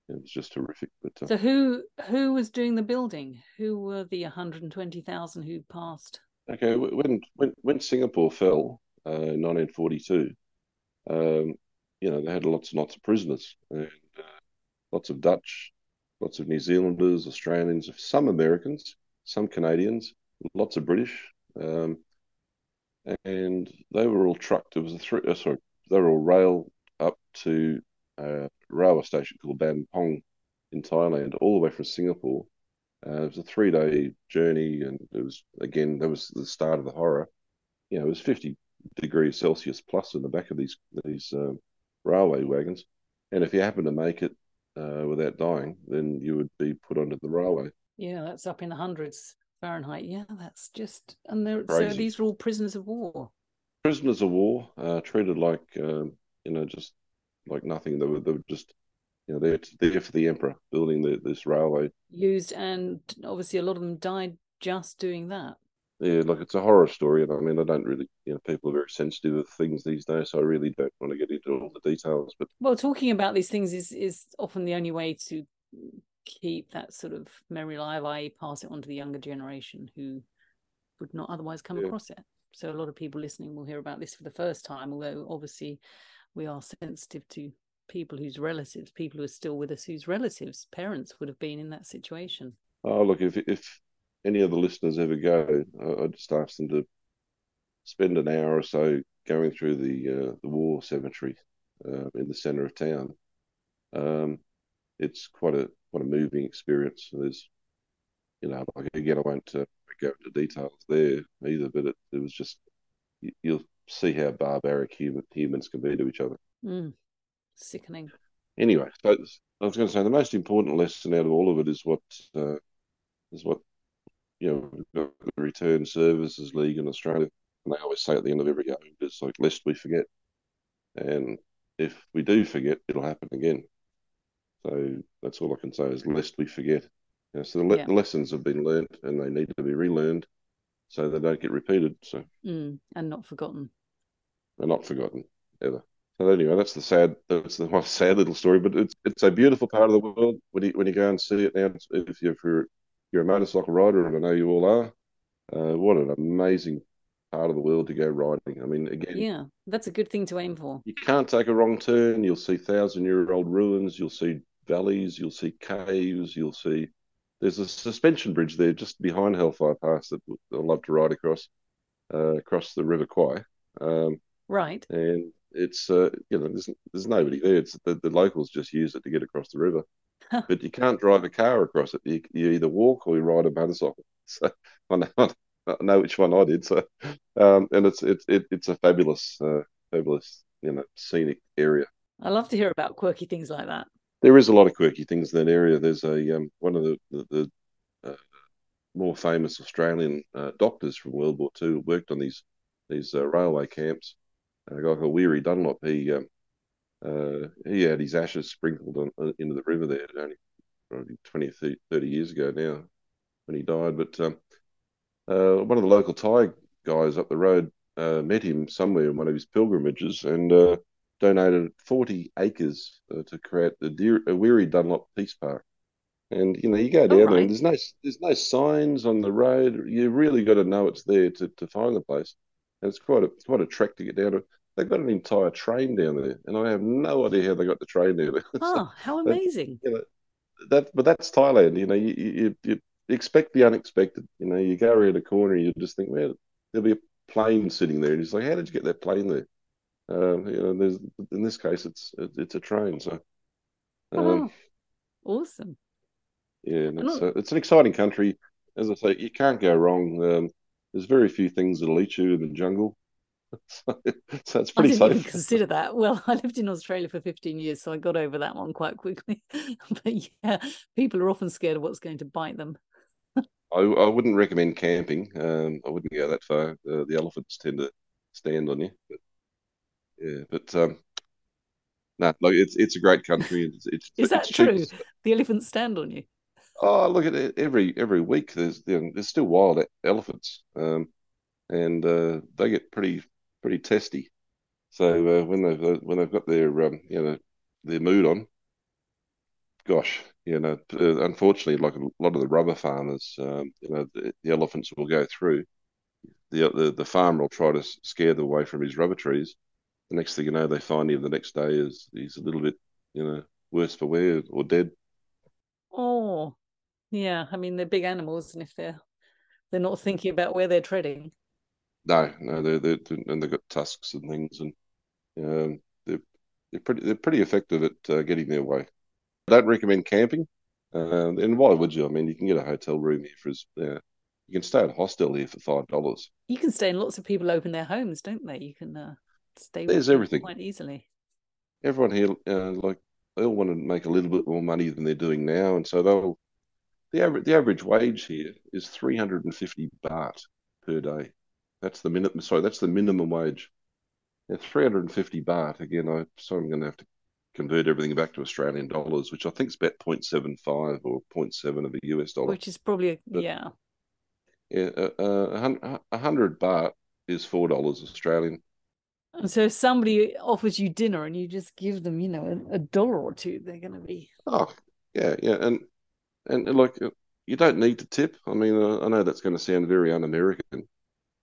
S3: It was just horrific. But uh,
S2: so who who was doing the building? Who were the 120,000 who passed?
S3: Okay, when when when Singapore fell uh, in 1942, um, you know they had lots and lots of prisoners and uh, lots of Dutch, lots of New Zealanders, Australians, some Americans, some Canadians, lots of British, um, and they were all trucked. It was a three. Uh, sorry, they were all railed up to a railway station called Ban Pong in Thailand, all the way from Singapore. Uh, it was a three-day journey, and it was again that was the start of the horror. You know, it was fifty degrees Celsius plus in the back of these these um, railway wagons, and if you happen to make it uh, without dying, then you would be put onto the railway.
S2: Yeah, that's up in the hundreds Fahrenheit. Yeah, that's just and they're, so these are all prisoners of war.
S3: Prisoners of war, uh, treated like um, you know just like nothing. They were they were just you know they're there for the emperor building the, this railway.
S2: Used and obviously a lot of them died just doing that.
S3: Yeah, like it's a horror story, and I mean I don't really you know people are very sensitive of things these days, so I really don't want to get into all the details. But
S2: well, talking about these things is is often the only way to keep that sort of memory alive, i.e., pass it on to the younger generation who would not otherwise come yeah. across it. So a lot of people listening will hear about this for the first time, although obviously we are sensitive to people whose relatives, people who are still with us, whose relatives, parents would have been in that situation.
S3: Oh, look, if if any of the listeners ever go, I'd just ask them to spend an hour or so going through the uh, the war cemetery uh, in the centre of town. Um, it's quite a quite a moving experience. There's, you know, like again, I won't uh, go into details there either, but it, it was just you, will see how barbaric human, humans can be to each other.
S2: Mm. Sickening.
S3: Anyway, so I was going to say the most important lesson out of all of it is what uh, is what you know the Returned Services League in Australia, and they always say at the end of every game, it's like lest we forget, and if we do forget, it'll happen again. So that's all I can say is lest we forget. You know, so the, le- yeah. the, lessons have been learned and they need to be relearned so they don't get repeated. So
S2: mm, and not forgotten.
S3: They're not forgotten ever. So anyway, that's the sad. That's the sad little story, but it's it's a beautiful part of the world when you when you go and see it now. If you're you're, a motorcycle rider, and I know you all are, uh, what an amazing part of the world to go riding. I mean, again,
S2: yeah, that's a good thing to aim for.
S3: You can't take a wrong turn. You'll see thousand year old ruins. You'll see valleys. You'll see caves. You'll see there's a suspension bridge there just behind Hellfire Pass that I love to ride across uh, across the River Kwai. Um,
S2: right.
S3: And it's uh, you know there's there's nobody there. It's the, the locals just use it to get across the river, but you can't drive a car across it. You, you either walk or you ride a motorcycle. So I know, I know which one I did. So um, and it's it's it, it's a fabulous uh, fabulous you know scenic area.
S2: I love to hear about quirky things like that.
S3: There is a lot of quirky things in that area. There's a um, one of the the, the uh, more famous Australian uh, doctors from World War II worked on these these uh, railway camps. A guy called Weary Dunlop. He um, uh, he had his ashes sprinkled on, uh, into the river there only probably 20 30, 30 years ago now when he died. But um, uh, one of the local Thai guys up the road met him somewhere in one of his pilgrimages and donated 40 acres uh, to create the Deer, uh, Weary Dunlop Peace Park. And you know, you go down right. there, and there's no there's no signs on the road. You really got to know it's there to, to find the place, and it's quite a quite a trek to get down to. They've got an entire train down there, and I have no idea how they got the train down there.
S2: Oh, how amazing!
S3: you know, that but that's Thailand. You know, you, you you expect the unexpected. You know, you go around a corner, and you just think, well, there'll be a plane sitting there, and it's like, how did you get that plane there? Um, you know, there's in this case, it's it's a train. So,
S2: um, oh, awesome.
S3: Yeah, it's, a, it's an exciting country. As I say, you can't go wrong. Um, there's very few things that'll eat you in the jungle. So, so it's pretty
S2: I
S3: didn't
S2: safe. consider that. Well, I lived in Australia for 15 years, so I got over that one quite quickly. but yeah, people are often scared of what's going to bite them.
S3: I, I wouldn't recommend camping. Um, I wouldn't go that far. Uh, the elephants tend to stand on you. But yeah, but um, no, look, it's it's a great country. It's, it's
S2: is
S3: that
S2: it's true? Cheap. The elephants stand on you.
S3: Oh, look at it! Every every week, there's there's still wild elephants, um, and uh, they get pretty pretty testy. So uh, when they've uh, when they've got their um, you know their mood on, gosh, you know, uh, unfortunately, like a lot of the rubber farmers, um, you know, the, the, elephants will go through. The, the the farmer will try to scare them away from his rubber trees, the next thing you know, they find him the next day is he's a little bit, you know, worse for wear or dead.
S2: Oh, yeah. I mean, they're big animals, and if they're they're not thinking about where they're treading.
S3: No, no, they're, they're and they've got tusks and things, and um, they're they're pretty they're pretty effective at uh, getting their way. I don't recommend camping, uh, and why would you? I mean, you can get a hotel room here for uh, you can stay at a hostel here for five dollars.
S2: You can stay in lots of people open their homes, don't they? You can uh, stay
S3: There's everything
S2: quite easily.
S3: Everyone here, uh, like they all want to make a little bit more money than they're doing now, and so they'll. The average the average wage here is three hundred and fifty baht per day. That's the minimum. Sorry, that's the minimum wage. Yeah, three hundred and fifty baht. Again, I so I'm going to have to convert everything back to Australian dollars, which I think is about 0.75 or 0.7 of a US dollar.
S2: Which is probably a, but, yeah.
S3: Yeah, uh, uh, a hundred baht is four dollars Australian.
S2: And so if somebody offers you dinner and you just give them, you know, a, a dollar or two, they're going to be.
S3: Oh, yeah, yeah, and and, like you don't need to tip. I mean, I know that's going to sound very un-American.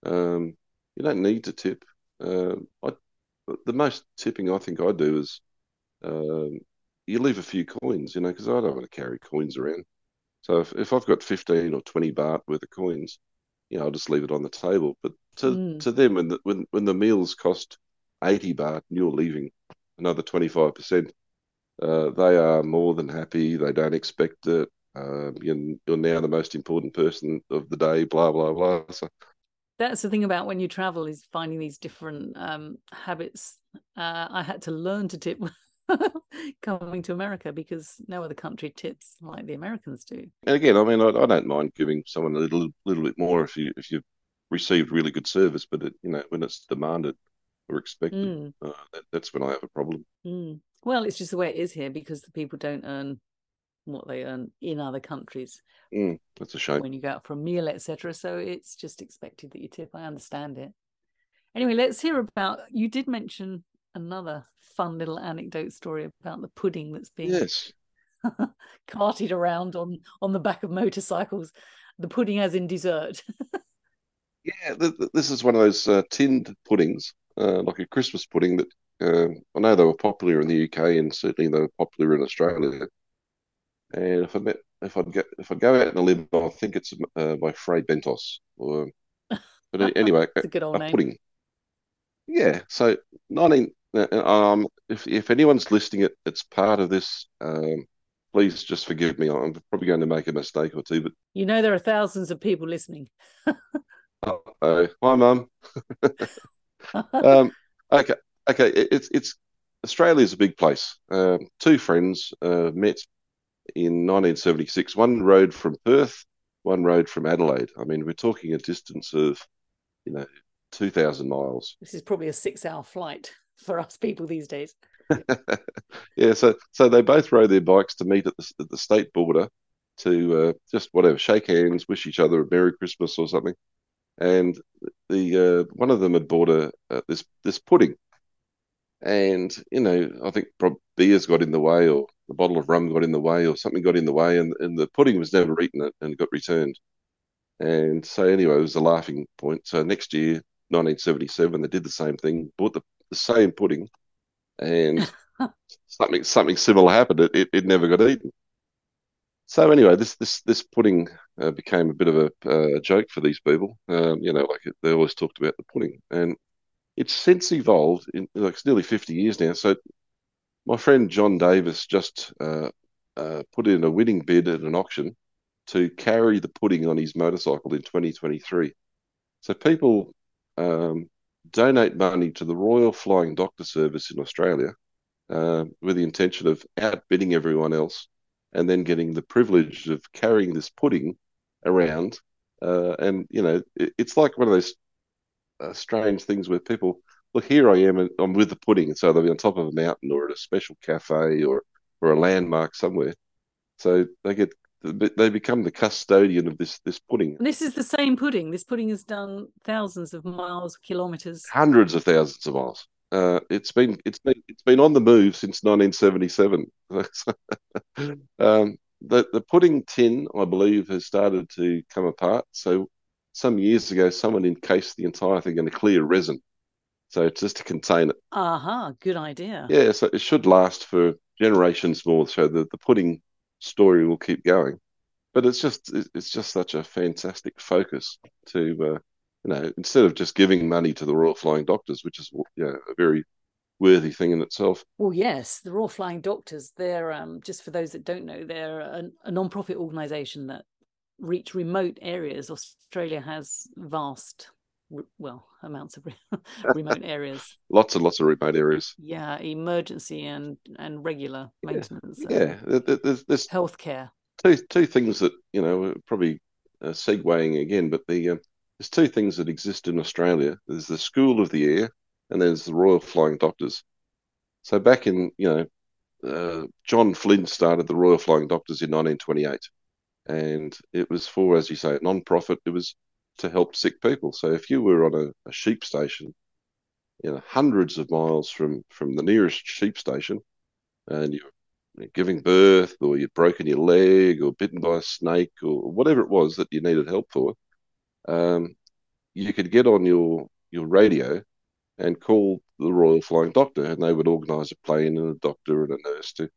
S3: Um, you don't need to tip. Uh, I, the most tipping I think I do is um, you leave a few coins, you know, because I don't want to carry coins around. So if, if I've got fifteen or twenty baht worth of coins, you know, I'll just leave it on the table. But to mm. to them, when the, when when the meals cost 80 baht and you're leaving another 25%, uh, they are more than happy. They don't expect it. Um, you're, you're, now the most important person of the day, blah, blah, blah. So,
S2: that's the thing about when you travel is finding these different um, habits. Uh, I had to learn to tip coming to America because no other country tips like the Americans do.
S3: And again, I mean, I, I don't mind giving someone a little little bit more if you if you've received really good service, but it, you know when it's demanded, or expected, mm. uh, that, that's when I have a problem.
S2: Mm. Well, it's just the way it is here because the people don't earn what they earn in other countries.
S3: Mm, that's a shame.
S2: When you go out for a meal, etc. So it's just expected that you tip. I understand it. Anyway, let's hear about. You did mention another fun little anecdote story about the pudding that's being
S3: yes.
S2: carted around on on the back of motorcycles. The pudding as in dessert.
S3: yeah, this is one of those uh, tinned puddings uh, like a Christmas pudding that uh, I know they were popular in the UK and certainly they were popular in Australia. And if I met if I'd get if I'd go out on a limb, I think it's uh, by Fray Bentos. Or, but anyway,
S4: It's a good old
S3: a
S4: name.
S3: pudding. Yeah, so nineteen. uh, Um, if if anyone's listening, it it's part of this. Um, please just forgive me. I'm probably going to make a mistake or two, but
S4: You know there are thousands of people listening.
S3: uh, hi, mum. Um, okay, okay. it- It's it's Australia's a big place. Um, two friends uh, met in 1976. One rode from Perth, one rode from Adelaide. I mean, we're talking a distance of, you know, 2,000 miles.
S4: this is probably a six-hour flight for us people these days.
S3: yeah, so so they both rode their bikes to meet at the at the state border to uh, just whatever shake hands, wish each other a Merry Christmas or something. And the uh, one of them had bought a uh, this this pudding, and you know I think beers got in the way, or the bottle of rum got in the way, or something got in the way, and and the pudding was never eaten and got returned. And so anyway, it was a laughing point. So next year, 1977, they did the same thing, bought the, the same pudding, and something something similar happened. It, it, it never got eaten. So anyway, this this this pudding uh, became a bit of a uh, joke for these people. Um, you know, like they always talked about the pudding, and it's since evolved. In like it's nearly fifty years now. So my friend John Davis just uh, uh, put in a winning bid at an auction to carry the pudding on his motorcycle in 2023. So people um, donate money to the Royal Flying Doctor Service in Australia uh, with the intention of outbidding everyone else and then getting the privilege of carrying this pudding around. Uh, and, you know, it, it's like one of those uh, strange things where people look, here I am, and I'm with the pudding. And so they'll be on top of a mountain or at a special cafe or, or a landmark somewhere. So they get they become the custodian of this this pudding.
S4: This is the same pudding. This pudding has done thousands of miles, kilometers.
S3: hundreds of thousands of miles. Uh, it's been it's been it's been on the move since 1977. um, the the pudding tin, I believe, has started to come apart. So some years ago, someone encased the entire thing in a clear resin, so it's just to contain it.
S4: Aha, good idea.
S3: Yeah, so it should last for generations more. So the the pudding story will keep going. But it's just it's just such a fantastic focus to uh, you know instead of just giving money to the Royal Flying Doctors, which is you know, a very worthy thing in itself.
S4: Well, yes, the Royal Flying Doctors, they're, um, just for those that don't know, they're a, a non profit organisation that reach remote areas. Australia has vast, well, amounts of remote areas.
S3: Lots and lots of remote areas.
S4: Yeah, emergency and, and regular
S3: Yeah,
S4: maintenance.
S3: Yeah, there- there- there's, there's
S4: Healthcare.
S3: two two things that you know probably uh, segueing again, but the um, there's two things that exist in Australia. There's the School of the Air, and there's the Royal Flying Doctors. So back in you know, uh, John Flynn started the Royal Flying Doctors in 1928, and it was for, as you say, a non-profit. It was to help sick people. So if you were on a, a sheep station, you know, hundreds of miles from from the nearest sheep station, and you were giving birth or you'd broken your leg or bitten by a snake or whatever it was that you needed help for, um, you could get on your your radio and call the Royal Flying Doctor, and they would organise a plane and a doctor and a nurse to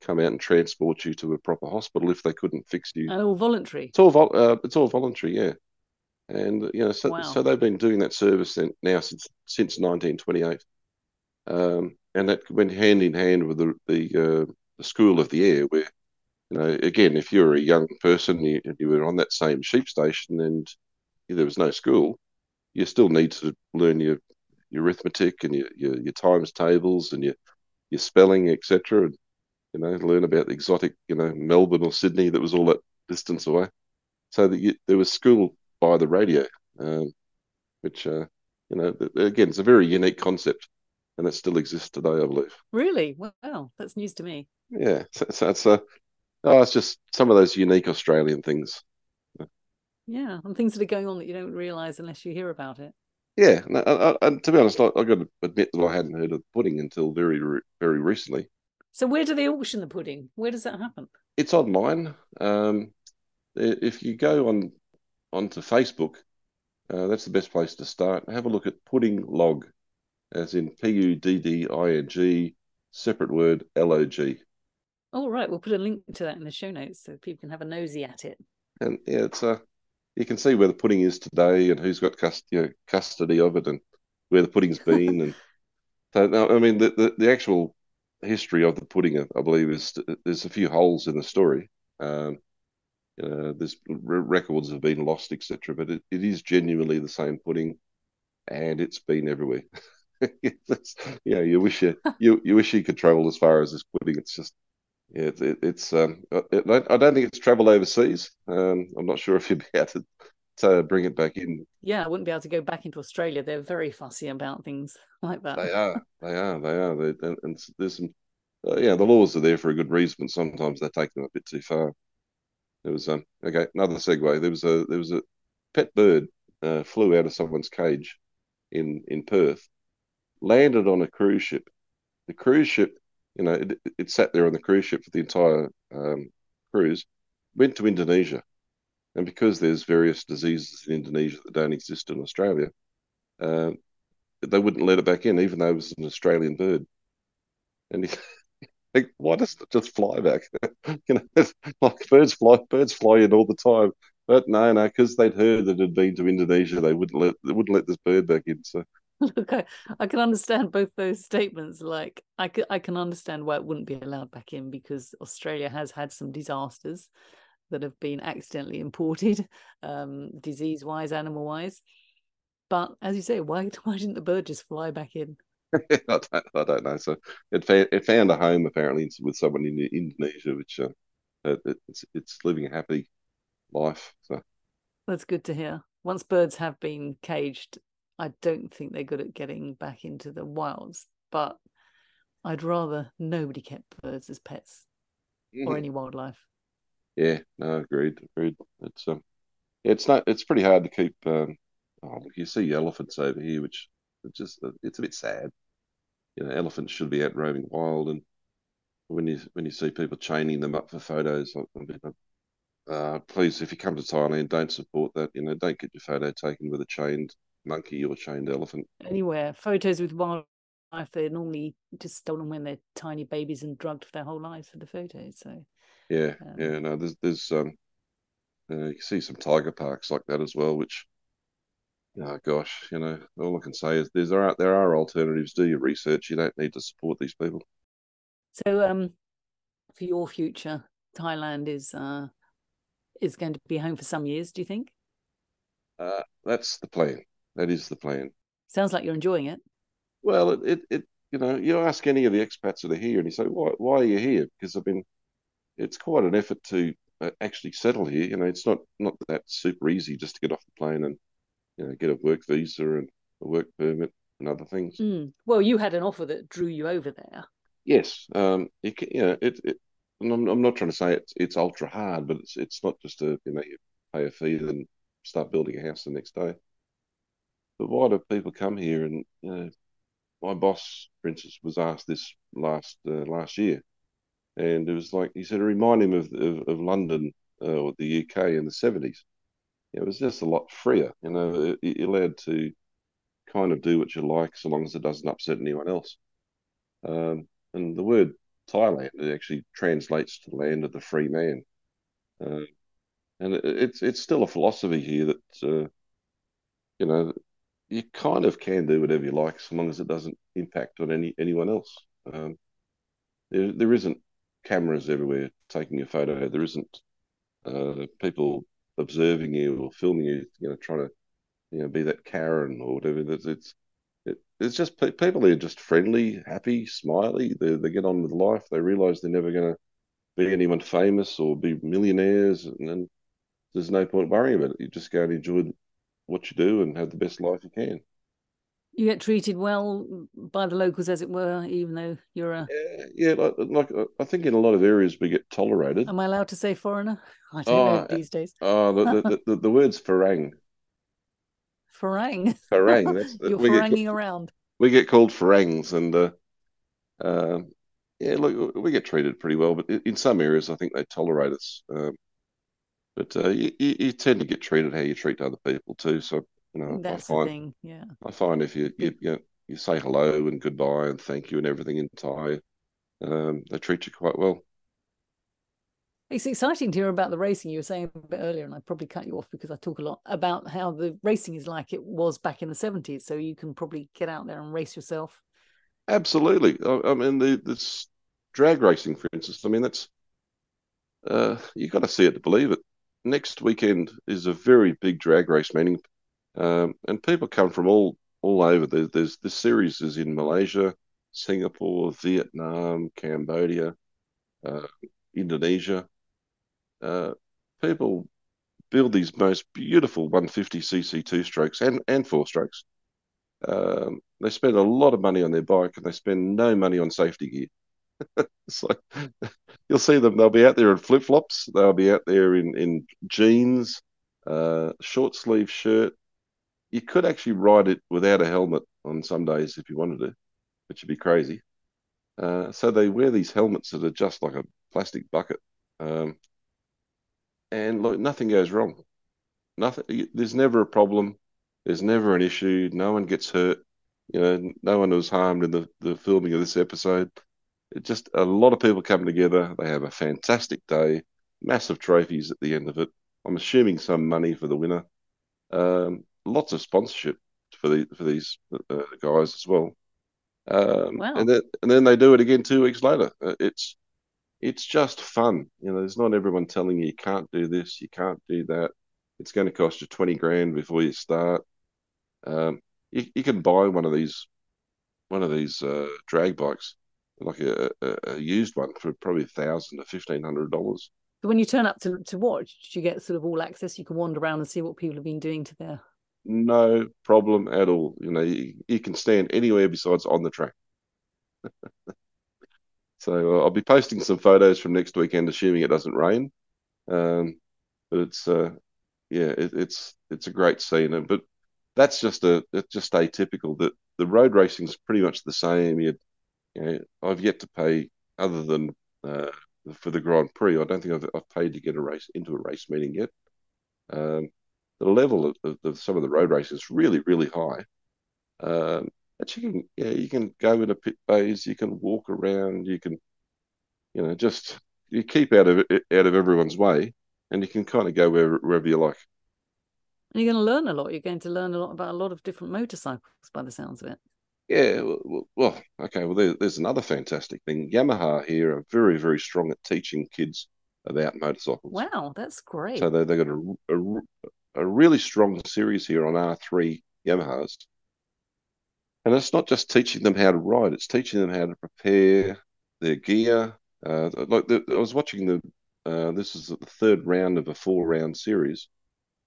S3: come out and transport you to a proper hospital if they couldn't fix you.
S4: And all voluntary.
S3: It's all vol- uh, it's all voluntary, yeah. And you know, so
S4: Wow.
S3: so they've been doing that service then, now since since 1928, um, and that went hand in hand with the the, uh, the School of the Air, where you know, again, if you're a young person you, and you were on that same sheep station and there was no school, you still need to learn your your arithmetic and your your, your times tables and your your spelling, etc. And you know, learn about the exotic, you know, Melbourne or Sydney that was all that distance away. So that you, there was school by the radio, um, which uh, you know, again, it's a very unique concept, and it still exists today, I believe.
S4: Really? Wow, that's news to me.
S3: Yeah, so, so it's uh, oh, it's just some of those unique Australian things.
S4: Yeah, and things that are going on that you don't realise unless you hear about it.
S3: Yeah, no, I, I, and to be honest, I, I got to admit that I hadn't heard of pudding until very, very recently.
S4: So where do they auction the pudding? Where does that happen?
S3: It's online. Um, if you go on onto Facebook, uh, that's the best place to start. Have a look at pudding log, as in P U D D I N G, separate word L O G.
S2: All right, we'll put a link to that in the show notes so people can have a nosy at it.
S3: And yeah, it's uh, you can see where the pudding is today and who's got cust- you know, custody of it and where the pudding's been. and so, no, I mean, the, the, the, actual history of the pudding, I believe, is there's a few holes in the story. Um, you know, there's records have been lost, etc. But it, it is genuinely the same pudding, and it's been everywhere. you know, you wish you, you you wish you could travel as far as this pudding. It's just yeah, it, it, it's um, it, I don't think it's travel overseas. Um, I'm not sure if you'd be able to, to bring it back in.
S2: Yeah, I wouldn't be able to go back into Australia. They're very fussy about things like that.
S3: They are, they are, they are. They, and, and, there's some, uh, yeah, the laws are there for a good reason, but sometimes they take them a bit too far. There was um, okay, another segue. There was a there was a pet bird uh, flew out of someone's cage in in Perth, landed on a cruise ship. The cruise ship you know, it, it sat there on the cruise ship for the entire um, cruise, went to Indonesia. And because there's various diseases in Indonesia that don't exist in Australia, uh, they wouldn't let it back in, even though it was an Australian bird. And he, like, why doesn't it just fly back? you know, like birds fly, birds fly in all the time. But no, no, because they'd heard that it had been to Indonesia, they wouldn't let they wouldn't let this bird back in. So
S2: Look, I, I can understand both those statements. Like, I can, I can understand why it wouldn't be allowed back in because Australia has had some disasters that have been accidentally imported, um, disease wise, animal wise. But as you say, why why didn't the bird just fly back in?
S3: I, don't, I don't know. So it, it found a home apparently with someone in Indonesia, which uh, it's it's living a happy life. So
S2: that's good to hear. Once birds have been caged, I don't think they're good at getting back into the wilds, but I'd rather nobody kept birds as pets mm-hmm. or any wildlife.
S3: Yeah, no, agreed, agreed. It's um, it's not. It's pretty hard to keep. Um, oh, look, you see elephants over here, which it's just it's a bit sad. You know, elephants should be out roaming wild, and when you when you see people chaining them up for photos, uh, please, if you come to Thailand, don't support that. You know, don't get your photo taken with a chained monkey or chained elephant.
S2: Anywhere. Photos with wildlife, they're normally just stolen when they're tiny babies and drugged for their whole lives for the photos. So
S3: yeah, um, yeah, no, there's there's um, uh, you can see some tiger parks like that as well, which. Oh gosh, you know, all I can say is there's there are there are alternatives. Do your research. You don't need to support these people.
S2: So, um, for your future, Thailand is uh is going to be home for some years. Do you think?
S3: Uh, that's the plan. That is the plan.
S2: Sounds like you're enjoying it.
S3: Well, it, it, it you know, you ask any of the expats that are here, and you say, why, why are you here? Because I've been, it's quite an effort to uh, actually settle here. You know, it's not not that super easy just to get off the plane and you know get a work visa and a work permit and other things.
S2: Mm. Well, you had an offer that drew you over there.
S3: Yes, um, you, you know, it, it I'm, I'm not trying to say it's it's ultra hard, but it's it's not just a you know you pay a fee and start building a house the next day. But why do people come here? And you know, my boss, for instance, was asked this last uh, last year, and it was like he said, it remind him of of, of London uh, or the UK in the seventies. It was just a lot freer. You know, you're allowed to kind of do what you like so long as it doesn't upset anyone else. Um, and the word Thailand it actually translates to land of the free man. Uh, and it, it's it's still a philosophy here that uh, you know you kind of can do whatever you like so long as it doesn't impact on any anyone else. Um, there, there isn't cameras everywhere taking a photo. There isn't uh, people observing you or filming you. You know, trying to you know be that Karen or whatever. It's it's, it, it's just people are just friendly, happy, smiley. They they get on with life. They realise they're never going to be anyone famous or be millionaires, and then there's no point worrying about it. You just go and enjoy what you do and have the best life you can.
S2: You get treated well by the locals, as it were, even though you're a.
S3: Yeah, yeah like, like I think in a lot of areas we get tolerated.
S2: Am I allowed to say foreigner? I don't oh, know these days.
S3: Oh, the, the, the, the word's farang.
S2: Farang.
S3: Farang. That's,
S2: you're faranging get, around.
S3: We get called farangs, and uh, uh, yeah, look, we get treated pretty well, but in some areas I think they tolerate us. Um, but uh, you, you tend to get treated how you treat other people too. So you know,
S2: that's
S3: I find,
S2: the thing. Yeah,
S3: I find if you you, you, you say hello and goodbye and thank you and everything in Thai, um, they treat you quite well.
S4: It's exciting to hear about the racing. You were saying a bit earlier, and I probably cut you off because I talk a lot about how the racing is like it was back in the 70s. So you can probably get out there and race yourself.
S3: Absolutely. I, I mean, the this drag racing, for instance. I mean, that's uh, you got to see it to believe it. Next weekend is a very big drag race meeting, um, and people come from all all over. There's, this series is in Malaysia, Singapore, Vietnam, Cambodia, uh, Indonesia. Uh, people build these most beautiful 150cc two strokes and, and four strokes. Um, they spend a lot of money on their bike and they spend no money on safety gear. so you'll see them, they'll be out there in flip flops, they'll be out there in, in jeans, uh, short sleeve shirt. You could actually ride it without a helmet on some days if you wanted to, which would be crazy. Uh, so they wear these helmets that are just like a plastic bucket. Um, and look, nothing goes wrong. Nothing. There's never a problem. There's never an issue. No one gets hurt. You know, no one was harmed in the, the filming of this episode. It just a lot of people come together. They have a fantastic day. Massive trophies at the end of it. I'm assuming some money for the winner. Um, lots of sponsorship for the for these uh, guys as well. Um, wow. And then and then they do it again two weeks later. Uh, it's it's just fun. You know, there's not everyone telling you you can't do this, you can't do that. It's going to cost you twenty grand before you start. Um, you, you can buy one of these one of these uh, drag bikes, like a, a, a, used one, for probably a thousand to fifteen hundred dollars.
S4: When you turn up to to watch, you get sort of all access. You can wander around and see what people have been doing to their.
S3: No problem at all. You know, you, you can stand anywhere besides on the track. So uh, I'll be posting some photos from next weekend, assuming it doesn't rain. Um, but it's uh, yeah, it, it's it's a great scene, but that's just a it's just atypical. That the road racing is pretty much the same. You, you know, I've yet to pay other than uh, for the Grand Prix. I don't think I've, I've paid to get a race into a race meeting yet. Um, the level of, of, of, some of the road races is really really high. Um, but you can yeah you can go into pit bays, you can walk around, you can you know just you keep out of out of everyone's way, and you can kind of go wherever, wherever you like.
S4: And you're going to learn a lot. You're going to learn a lot about a lot of different motorcycles, by the sounds of it.
S3: Yeah, well, well okay. Well, there, there's another fantastic thing. Yamaha here are very, very strong at teaching kids about motorcycles.
S4: Wow, that's great.
S3: So they, they've got a, a, a really strong series here on R3 Yamahas. And it's not just teaching them how to ride, it's teaching them how to prepare their gear. Uh, like the, I was watching the, uh, this is the third round of a four round series.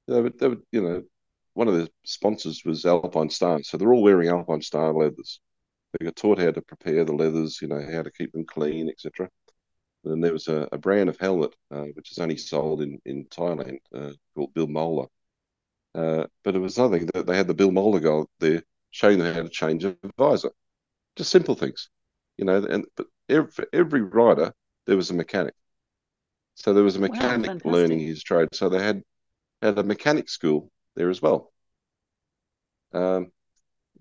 S3: They were, they were, you know, one of the sponsors was Alpine Star. So they're all wearing Alpine Star leathers. They got taught how to prepare the leathers, you know, how to keep them clean, etc. And there was a, a brand of helmet, uh, which is only sold in, in Thailand, uh, called Bilmola. Uh, but it was nothing that they had the Bilmola guy there showing them how to change a visor. Just simple things, you know. And but every, for every rider, there was a mechanic. So there was a mechanic wow, learning his trade. So they had had a mechanic school there as well. Um,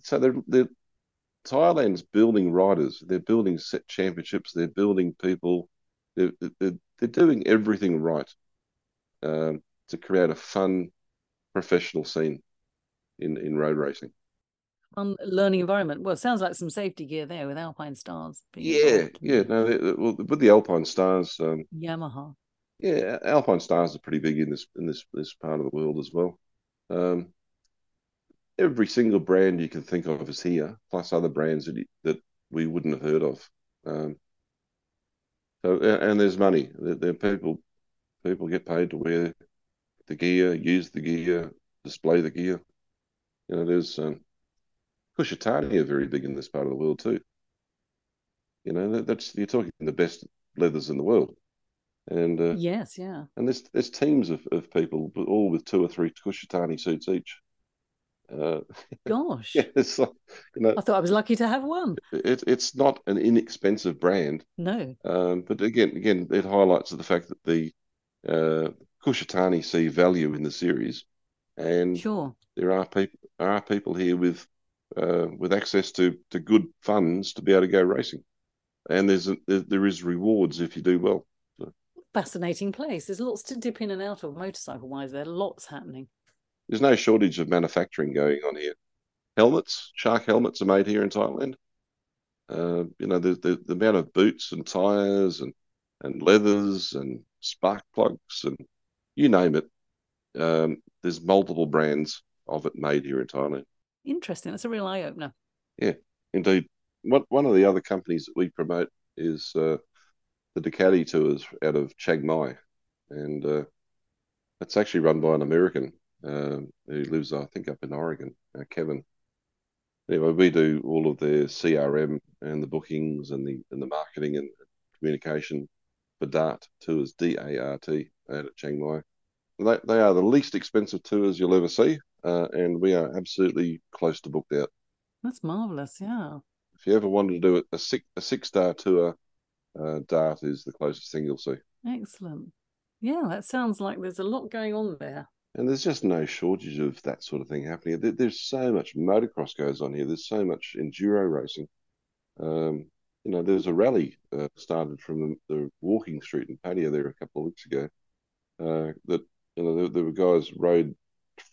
S3: so they're, they're Thailand's building riders. They're building set championships. They're building people. They're they're, they're doing everything right um, to create a fun professional scene in in road racing
S4: fun learning environment. Well, it sounds like some safety gear there with Alpinestars.
S3: Yeah, yeah. No, well, with the Alpinestars, um,
S4: Yamaha.
S3: Yeah, Alpinestars are pretty big in this in this this part of the world as well. Um, every single brand you can think of is here, plus other brands that that we wouldn't have heard of. Um, so, and there's money. There, there people people get paid to wear the gear, use the gear, display the gear. You know, there's um, Kushitani are very big in this part of the world too. You know, that's you're talking the best leathers in the world, and uh,
S4: yes, yeah,
S3: and there's there's teams of, of people, all with two or three Kushitani suits each.
S4: Uh, Gosh,
S3: yeah, it's like, you know,
S4: I thought I was lucky to have one.
S3: It, it's not an inexpensive brand,
S4: no.
S3: Um, but again, again, it highlights the fact that the uh, Kushitani see value in the series, and
S4: sure,
S3: there are people are people here with uh, with access to, to good funds to be able to go racing. And there's a, there is rewards if you do well. So.
S2: fascinating place. There's lots to dip in and out of motorcycle wise. There, lots happening.
S3: There's no shortage of manufacturing going on here. Helmets, shark helmets are made here in Thailand. Uh, you know, the, the, the amount of boots and tires and and leathers and spark plugs and you name it. Um, there's multiple brands of it made here in Thailand.
S2: Interesting. That's a real eye opener.
S3: Yeah, indeed. One one of the other companies that we promote is uh, the Ducati tours out of Chiang Mai, and uh, it's actually run by an American um, who lives, I think, up in Oregon, uh, Kevin. Anyway, we do all of their CRM and the bookings and the and the marketing and communication for Dart tours, D A R T, out at Chiang Mai. They, they are the least expensive tours you'll ever see, uh, and we are absolutely close to booked out.
S2: That's marvelous. Yeah.
S3: If you ever wanted to do a six a six star tour, uh, Dart is the closest thing you'll see.
S2: Excellent. Yeah, that sounds like there's a lot going on there.
S3: And there's just no shortage of that sort of thing happening. There, there's so much motocross goes on here. There's so much enduro racing. Um, you know, there's a rally uh, started from the, the, walking street and Pattaya there a couple of weeks ago. Uh, that you know, there, there, were guys rode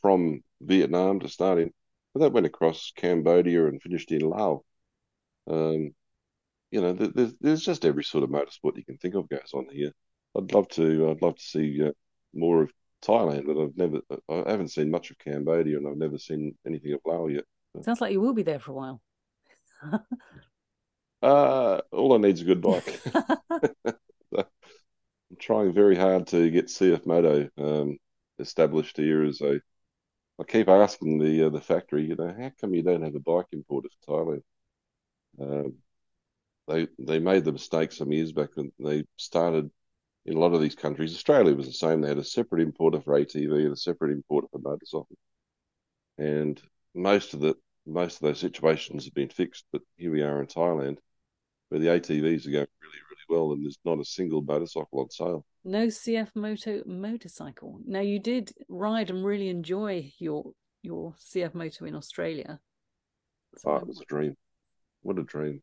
S3: from Vietnam to start in, but that went across Cambodia and finished in Laos. Um, you know, there's there's just every sort of motorsport you can think of goes on here. I'd love to I'd love to see uh, more of Thailand, but I've never I haven't seen much of Cambodia, and I've never seen anything of Laos yet.
S2: Sounds like you will be there for a while.
S3: uh, all I need is a good bike. I'm trying very hard to get CF Moto um, established here as a. I keep asking the uh, the factory, you know, how come you don't have a bike importer for Thailand? Um, they they made the mistake some years back when they started in a lot of these countries. Australia was the same. They had a separate importer for ATV and a separate importer for motorcycle. And most of the most of those situations have been fixed, but here we are in Thailand, where the ATVs are going really, really well, and there's not a single motorcycle on sale.
S2: No CF Moto motorcycle. Now you did ride and really enjoy your your CF Moto in Australia.
S3: So... Oh, it was a dream. What a dream.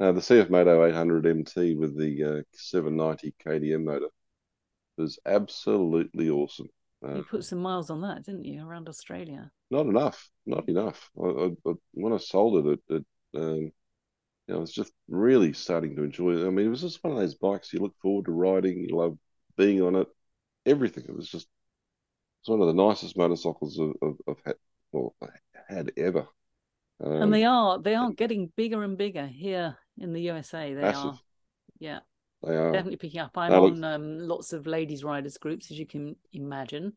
S3: Uh, the CF Moto 800 MT with the uh, 790 KTM motor was absolutely awesome.
S2: Uh, you put some miles on that, didn't you, around Australia?
S3: Not enough, not enough. I, I, I, when I sold it, it, it um, you know, I was just really starting to enjoy it. I mean, it was just one of those bikes you look forward to riding. You love being on it. Everything. It was just it's one of the nicest motorcycles I've, I've, I've had, well, had ever.
S2: Um, and they are they are getting bigger and bigger here in the USA. They massive. are, yeah,
S3: they are
S2: definitely picking up. I'm on um, lots of ladies riders groups, as you can imagine,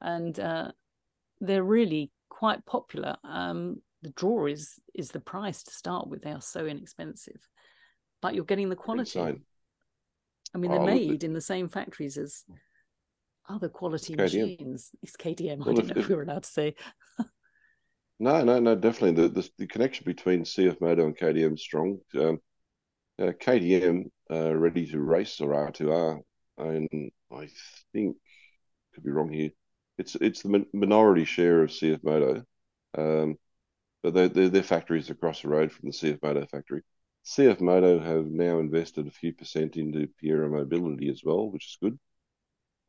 S2: and uh, they're really quite popular. Um, the draw is is the price to start with. They are so inexpensive, but you're getting the quality.
S3: Insane.
S2: I mean, they're oh, made in the same factories as other quality machines. It's KTM. Well, I don't know if, if we were allowed to say.
S3: No, no, no, definitely. The, the, the connection between CF Moto and KTM is strong. Um, uh, KTM uh, ready to race or R2R, and I think could be wrong here. It's it's the minority share of CF Moto, um, but they're, they're, they're factories across the road from the CF Moto factory. CF Moto have now invested a few percent into Pierer Mobility as well, which is good.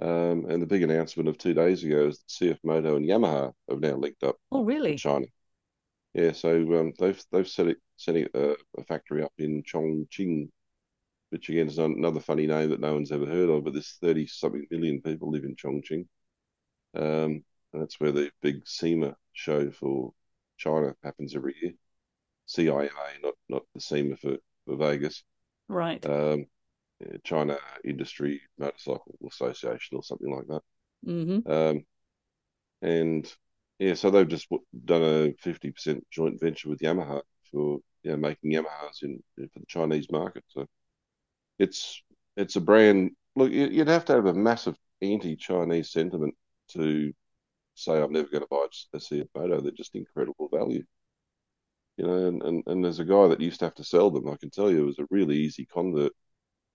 S3: Um, and the big announcement of two days ago is that CF Moto and Yamaha have now linked up.
S2: Oh, really?
S3: China. Yeah, so um, they've they've set it setting a, a, factory up in Chongqing, which again is another funny name that no one's ever heard of. But there's thirty something million people live in Chongqing, um, and that's where the big CIMA show for China happens every year. CIMA, not not the SEMA for, for Vegas.
S2: Right.
S3: Um, China Industry Motorcycle Association or something like that.
S2: Mm-hmm.
S3: Um, and yeah, so they've just done a fifty percent joint venture with Yamaha for you know, making Yamahas in for the Chinese market. So it's it's a brand. Look, you'd have to have a massive anti-Chinese sentiment to say I'm never going to buy a CF Moto. They're just incredible value. You know, and, and, and there's a guy that used to have to sell them. I can tell you, it was a really easy convert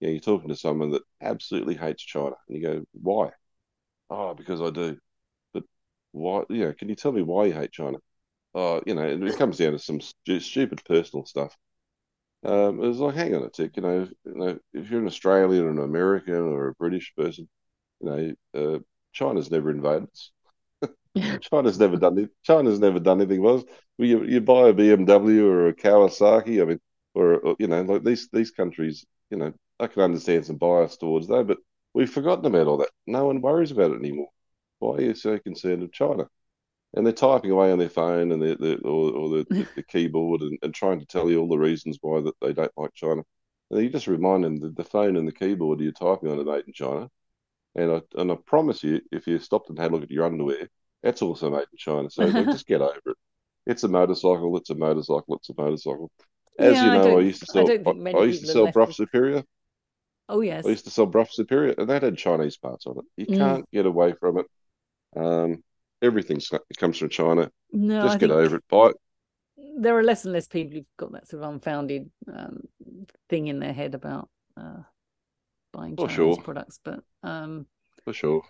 S3: you know, you're talking to someone that absolutely hates China, and you go, "Why?" Oh, because I do. But why? You know, can you tell me why you hate China? Oh, you know, it comes down to some stu- stupid personal stuff. Um, it was like, hang on a tick, you know, you know, if you're an Australian or an American or a British person, you know, uh, China's never invaded us. China's never done it. China's never done anything. Was well, you, you buy a BMW or a Kawasaki? I mean, or, or, you know, like these these countries, you know, I can understand some bias towards that, but we've forgotten about all that. No one worries about it anymore. Why are you so concerned with China? And they're typing away on their phone and the or, or the, the, the, keyboard and, and trying to tell you all the reasons why that they don't like China. And you just remind them that the phone and the keyboard you're typing on are made in China. And I and I promise you, if you stopped and had a look at your underwear, that's also made in China. So like, just get over it. It's a motorcycle. It's a motorcycle. It's a motorcycle. As yeah, you know, I, I, used to sell. I, I, used to sell Brough Superior.
S2: Oh yes.
S3: I used to sell Brough Superior, and that had Chinese parts on it. You mm. can't get away from it. Um, everything comes from China. No, just I get over it. Buy it.
S2: There are less and less people who've got that sort of unfounded um, thing in their head about uh, buying Chinese sure. products, but um,
S3: for sure.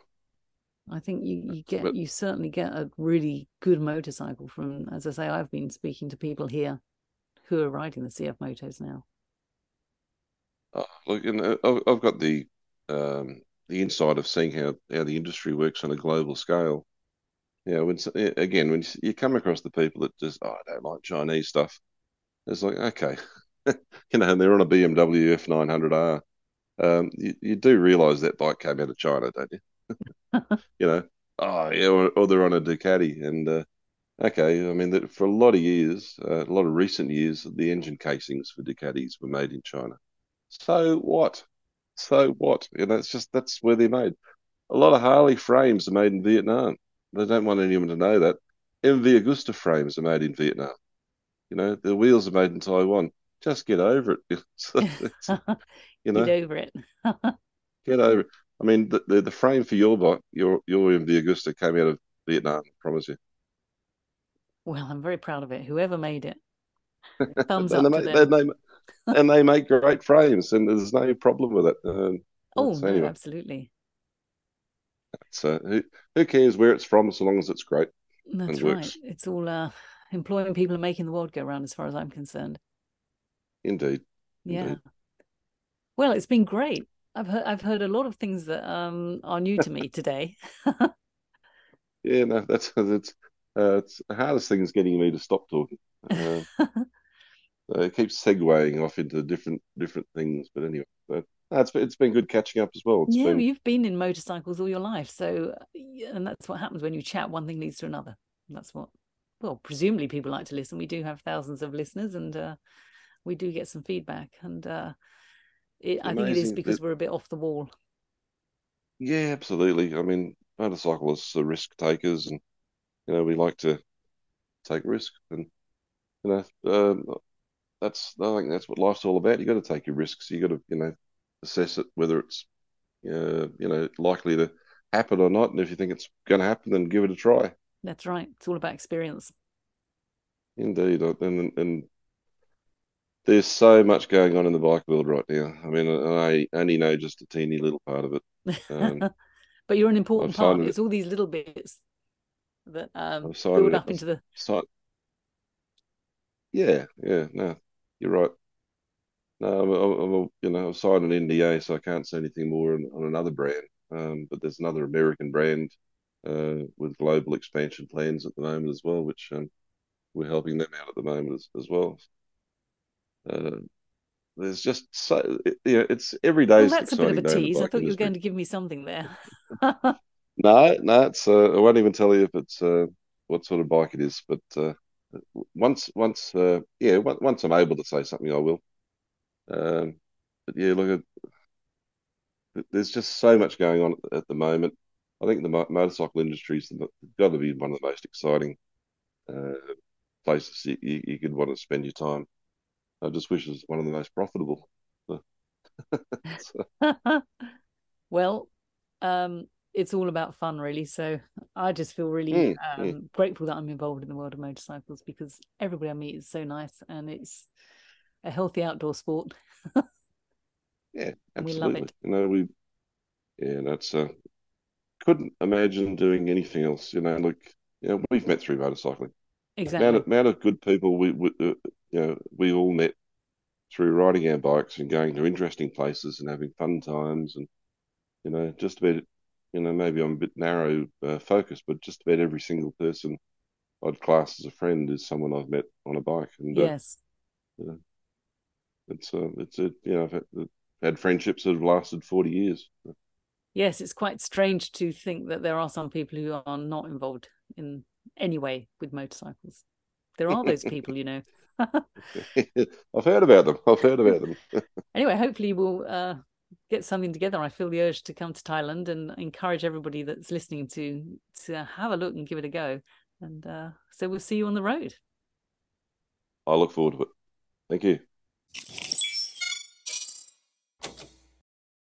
S2: I think you, you get but, you certainly get a really good motorcycle from as I say, I've been speaking to people here who are riding the CFMotos now.
S3: Oh, look, and uh, I've got the um, the insight of seeing how, how the industry works on a global scale. Yeah, when again when you come across the people that just oh, I don't like Chinese stuff, it's like okay, you know, and they're on a BMW F900R. Um, you, you do realise that bike came out of China, don't you? you know, oh yeah, or, or, they're on a Ducati, and uh, okay, I mean that for a lot of years, uh, a lot of recent years, the engine casings for Ducatis were made in China. So what? So what? You know, it's just that's where they're made. A lot of Harley frames are made in Vietnam. They don't want anyone to know that. MV Agusta frames are made in Vietnam. You know, the wheels are made in Taiwan. Just get over it.
S2: you know, get over it.
S3: get over it. I mean, the, the, the frame for your bike, your your MV Agusta came out of Vietnam. I promise you.
S2: Well, I'm very proud of it. Whoever made it, thumbs up
S3: they,
S2: to them.
S3: They, and they make great frames, and there's no problem with it. Um,
S2: oh, no, anyway. absolutely.
S3: So who who cares where it's from, so long as it's great.
S2: That's right. Works. It's all uh, employing people and making the world go round, as far as I'm concerned.
S3: Indeed.
S2: Yeah.
S3: Indeed.
S2: Well, it's been great. I've heard I've heard a lot of things that um, are new to me today.
S3: yeah, no, that's that's uh, it's the hardest thing is getting me to stop talking. Uh, it keeps segueing off into different different things, but anyway, but it's it's been good catching up as well. It's
S2: yeah,
S3: been...
S2: you've been in motorcycles all your life, so and that's what happens when you chat. One thing leads to another. That's what. Well, presumably people like to listen. We do have thousands of listeners, and uh, we do get some feedback. And uh, it, I think it is because we're a bit off the wall.
S3: Yeah, absolutely. I mean, motorcyclists are risk takers, and you know we like to take risks, and you know um, that's I think that's what life's all about. You got to take your risks. You got to you know assess it whether it's uh, you know likely to happen or not, and if you think it's going to happen, then give it a try.
S2: That's right. It's all about experience.
S3: Indeed, and and there's so much going on in the bike world right now. I mean, I only know just a teeny little part of it. Um,
S2: but you're an important part. It's all these little bits that um, build up into the.
S3: Yeah, yeah, no, you're right. No, I'm, I'm, you know, I've signed an NDA, so I can't say anything more on, on another brand. Um, but there's another American brand uh, with global expansion plans at the moment as well, which um, we're helping them out at the moment as, as well. Uh, there's just so yeah, it's every day.
S2: Well, that's a bit of a tease. I thought you were going to give me something there.
S3: no, no, it's uh, I won't even tell you if it's uh, what sort of bike it is, but uh, once, once, uh, yeah, once I'm able to say something, I will. Um, but yeah, look, at, there's just so much going on at the moment. I think the motorcycle industry is got to be one of the most exciting uh, places you, you could want to spend your time. I just wish it was one of the most profitable.
S2: well, um, it's all about fun, really. So I just feel really mm, um, mm. grateful that I'm involved in the world of motorcycles because everybody I meet is so nice and it's a healthy outdoor sport.
S3: yeah, absolutely. We love it. You know, we yeah, that's uh, couldn't imagine doing anything else. You know, like you know, we've met through motorcycling.
S2: Exactly.
S3: Amount of, amount of good people we, we uh, you know we all met through riding our bikes and going to interesting places and having fun times and you know just about you know maybe I'm a bit narrow uh, focused, but just about every single person I'd class as a friend is someone I've met on a bike. And
S2: yes,
S3: uh, you know, it's uh, it's a you know I've had, had friendships that have lasted forty years.
S2: Yes, it's quite strange to think that there are some people who are not involved in any way with motorcycles. There are those people, you know.
S3: I've heard about them. I've heard about them.
S2: anyway, hopefully we'll uh, get something together. I feel the urge to come to Thailand and encourage everybody that's listening to to have a look and give it a go. And uh, so we'll see you on the road.
S3: I look forward to it. Thank you.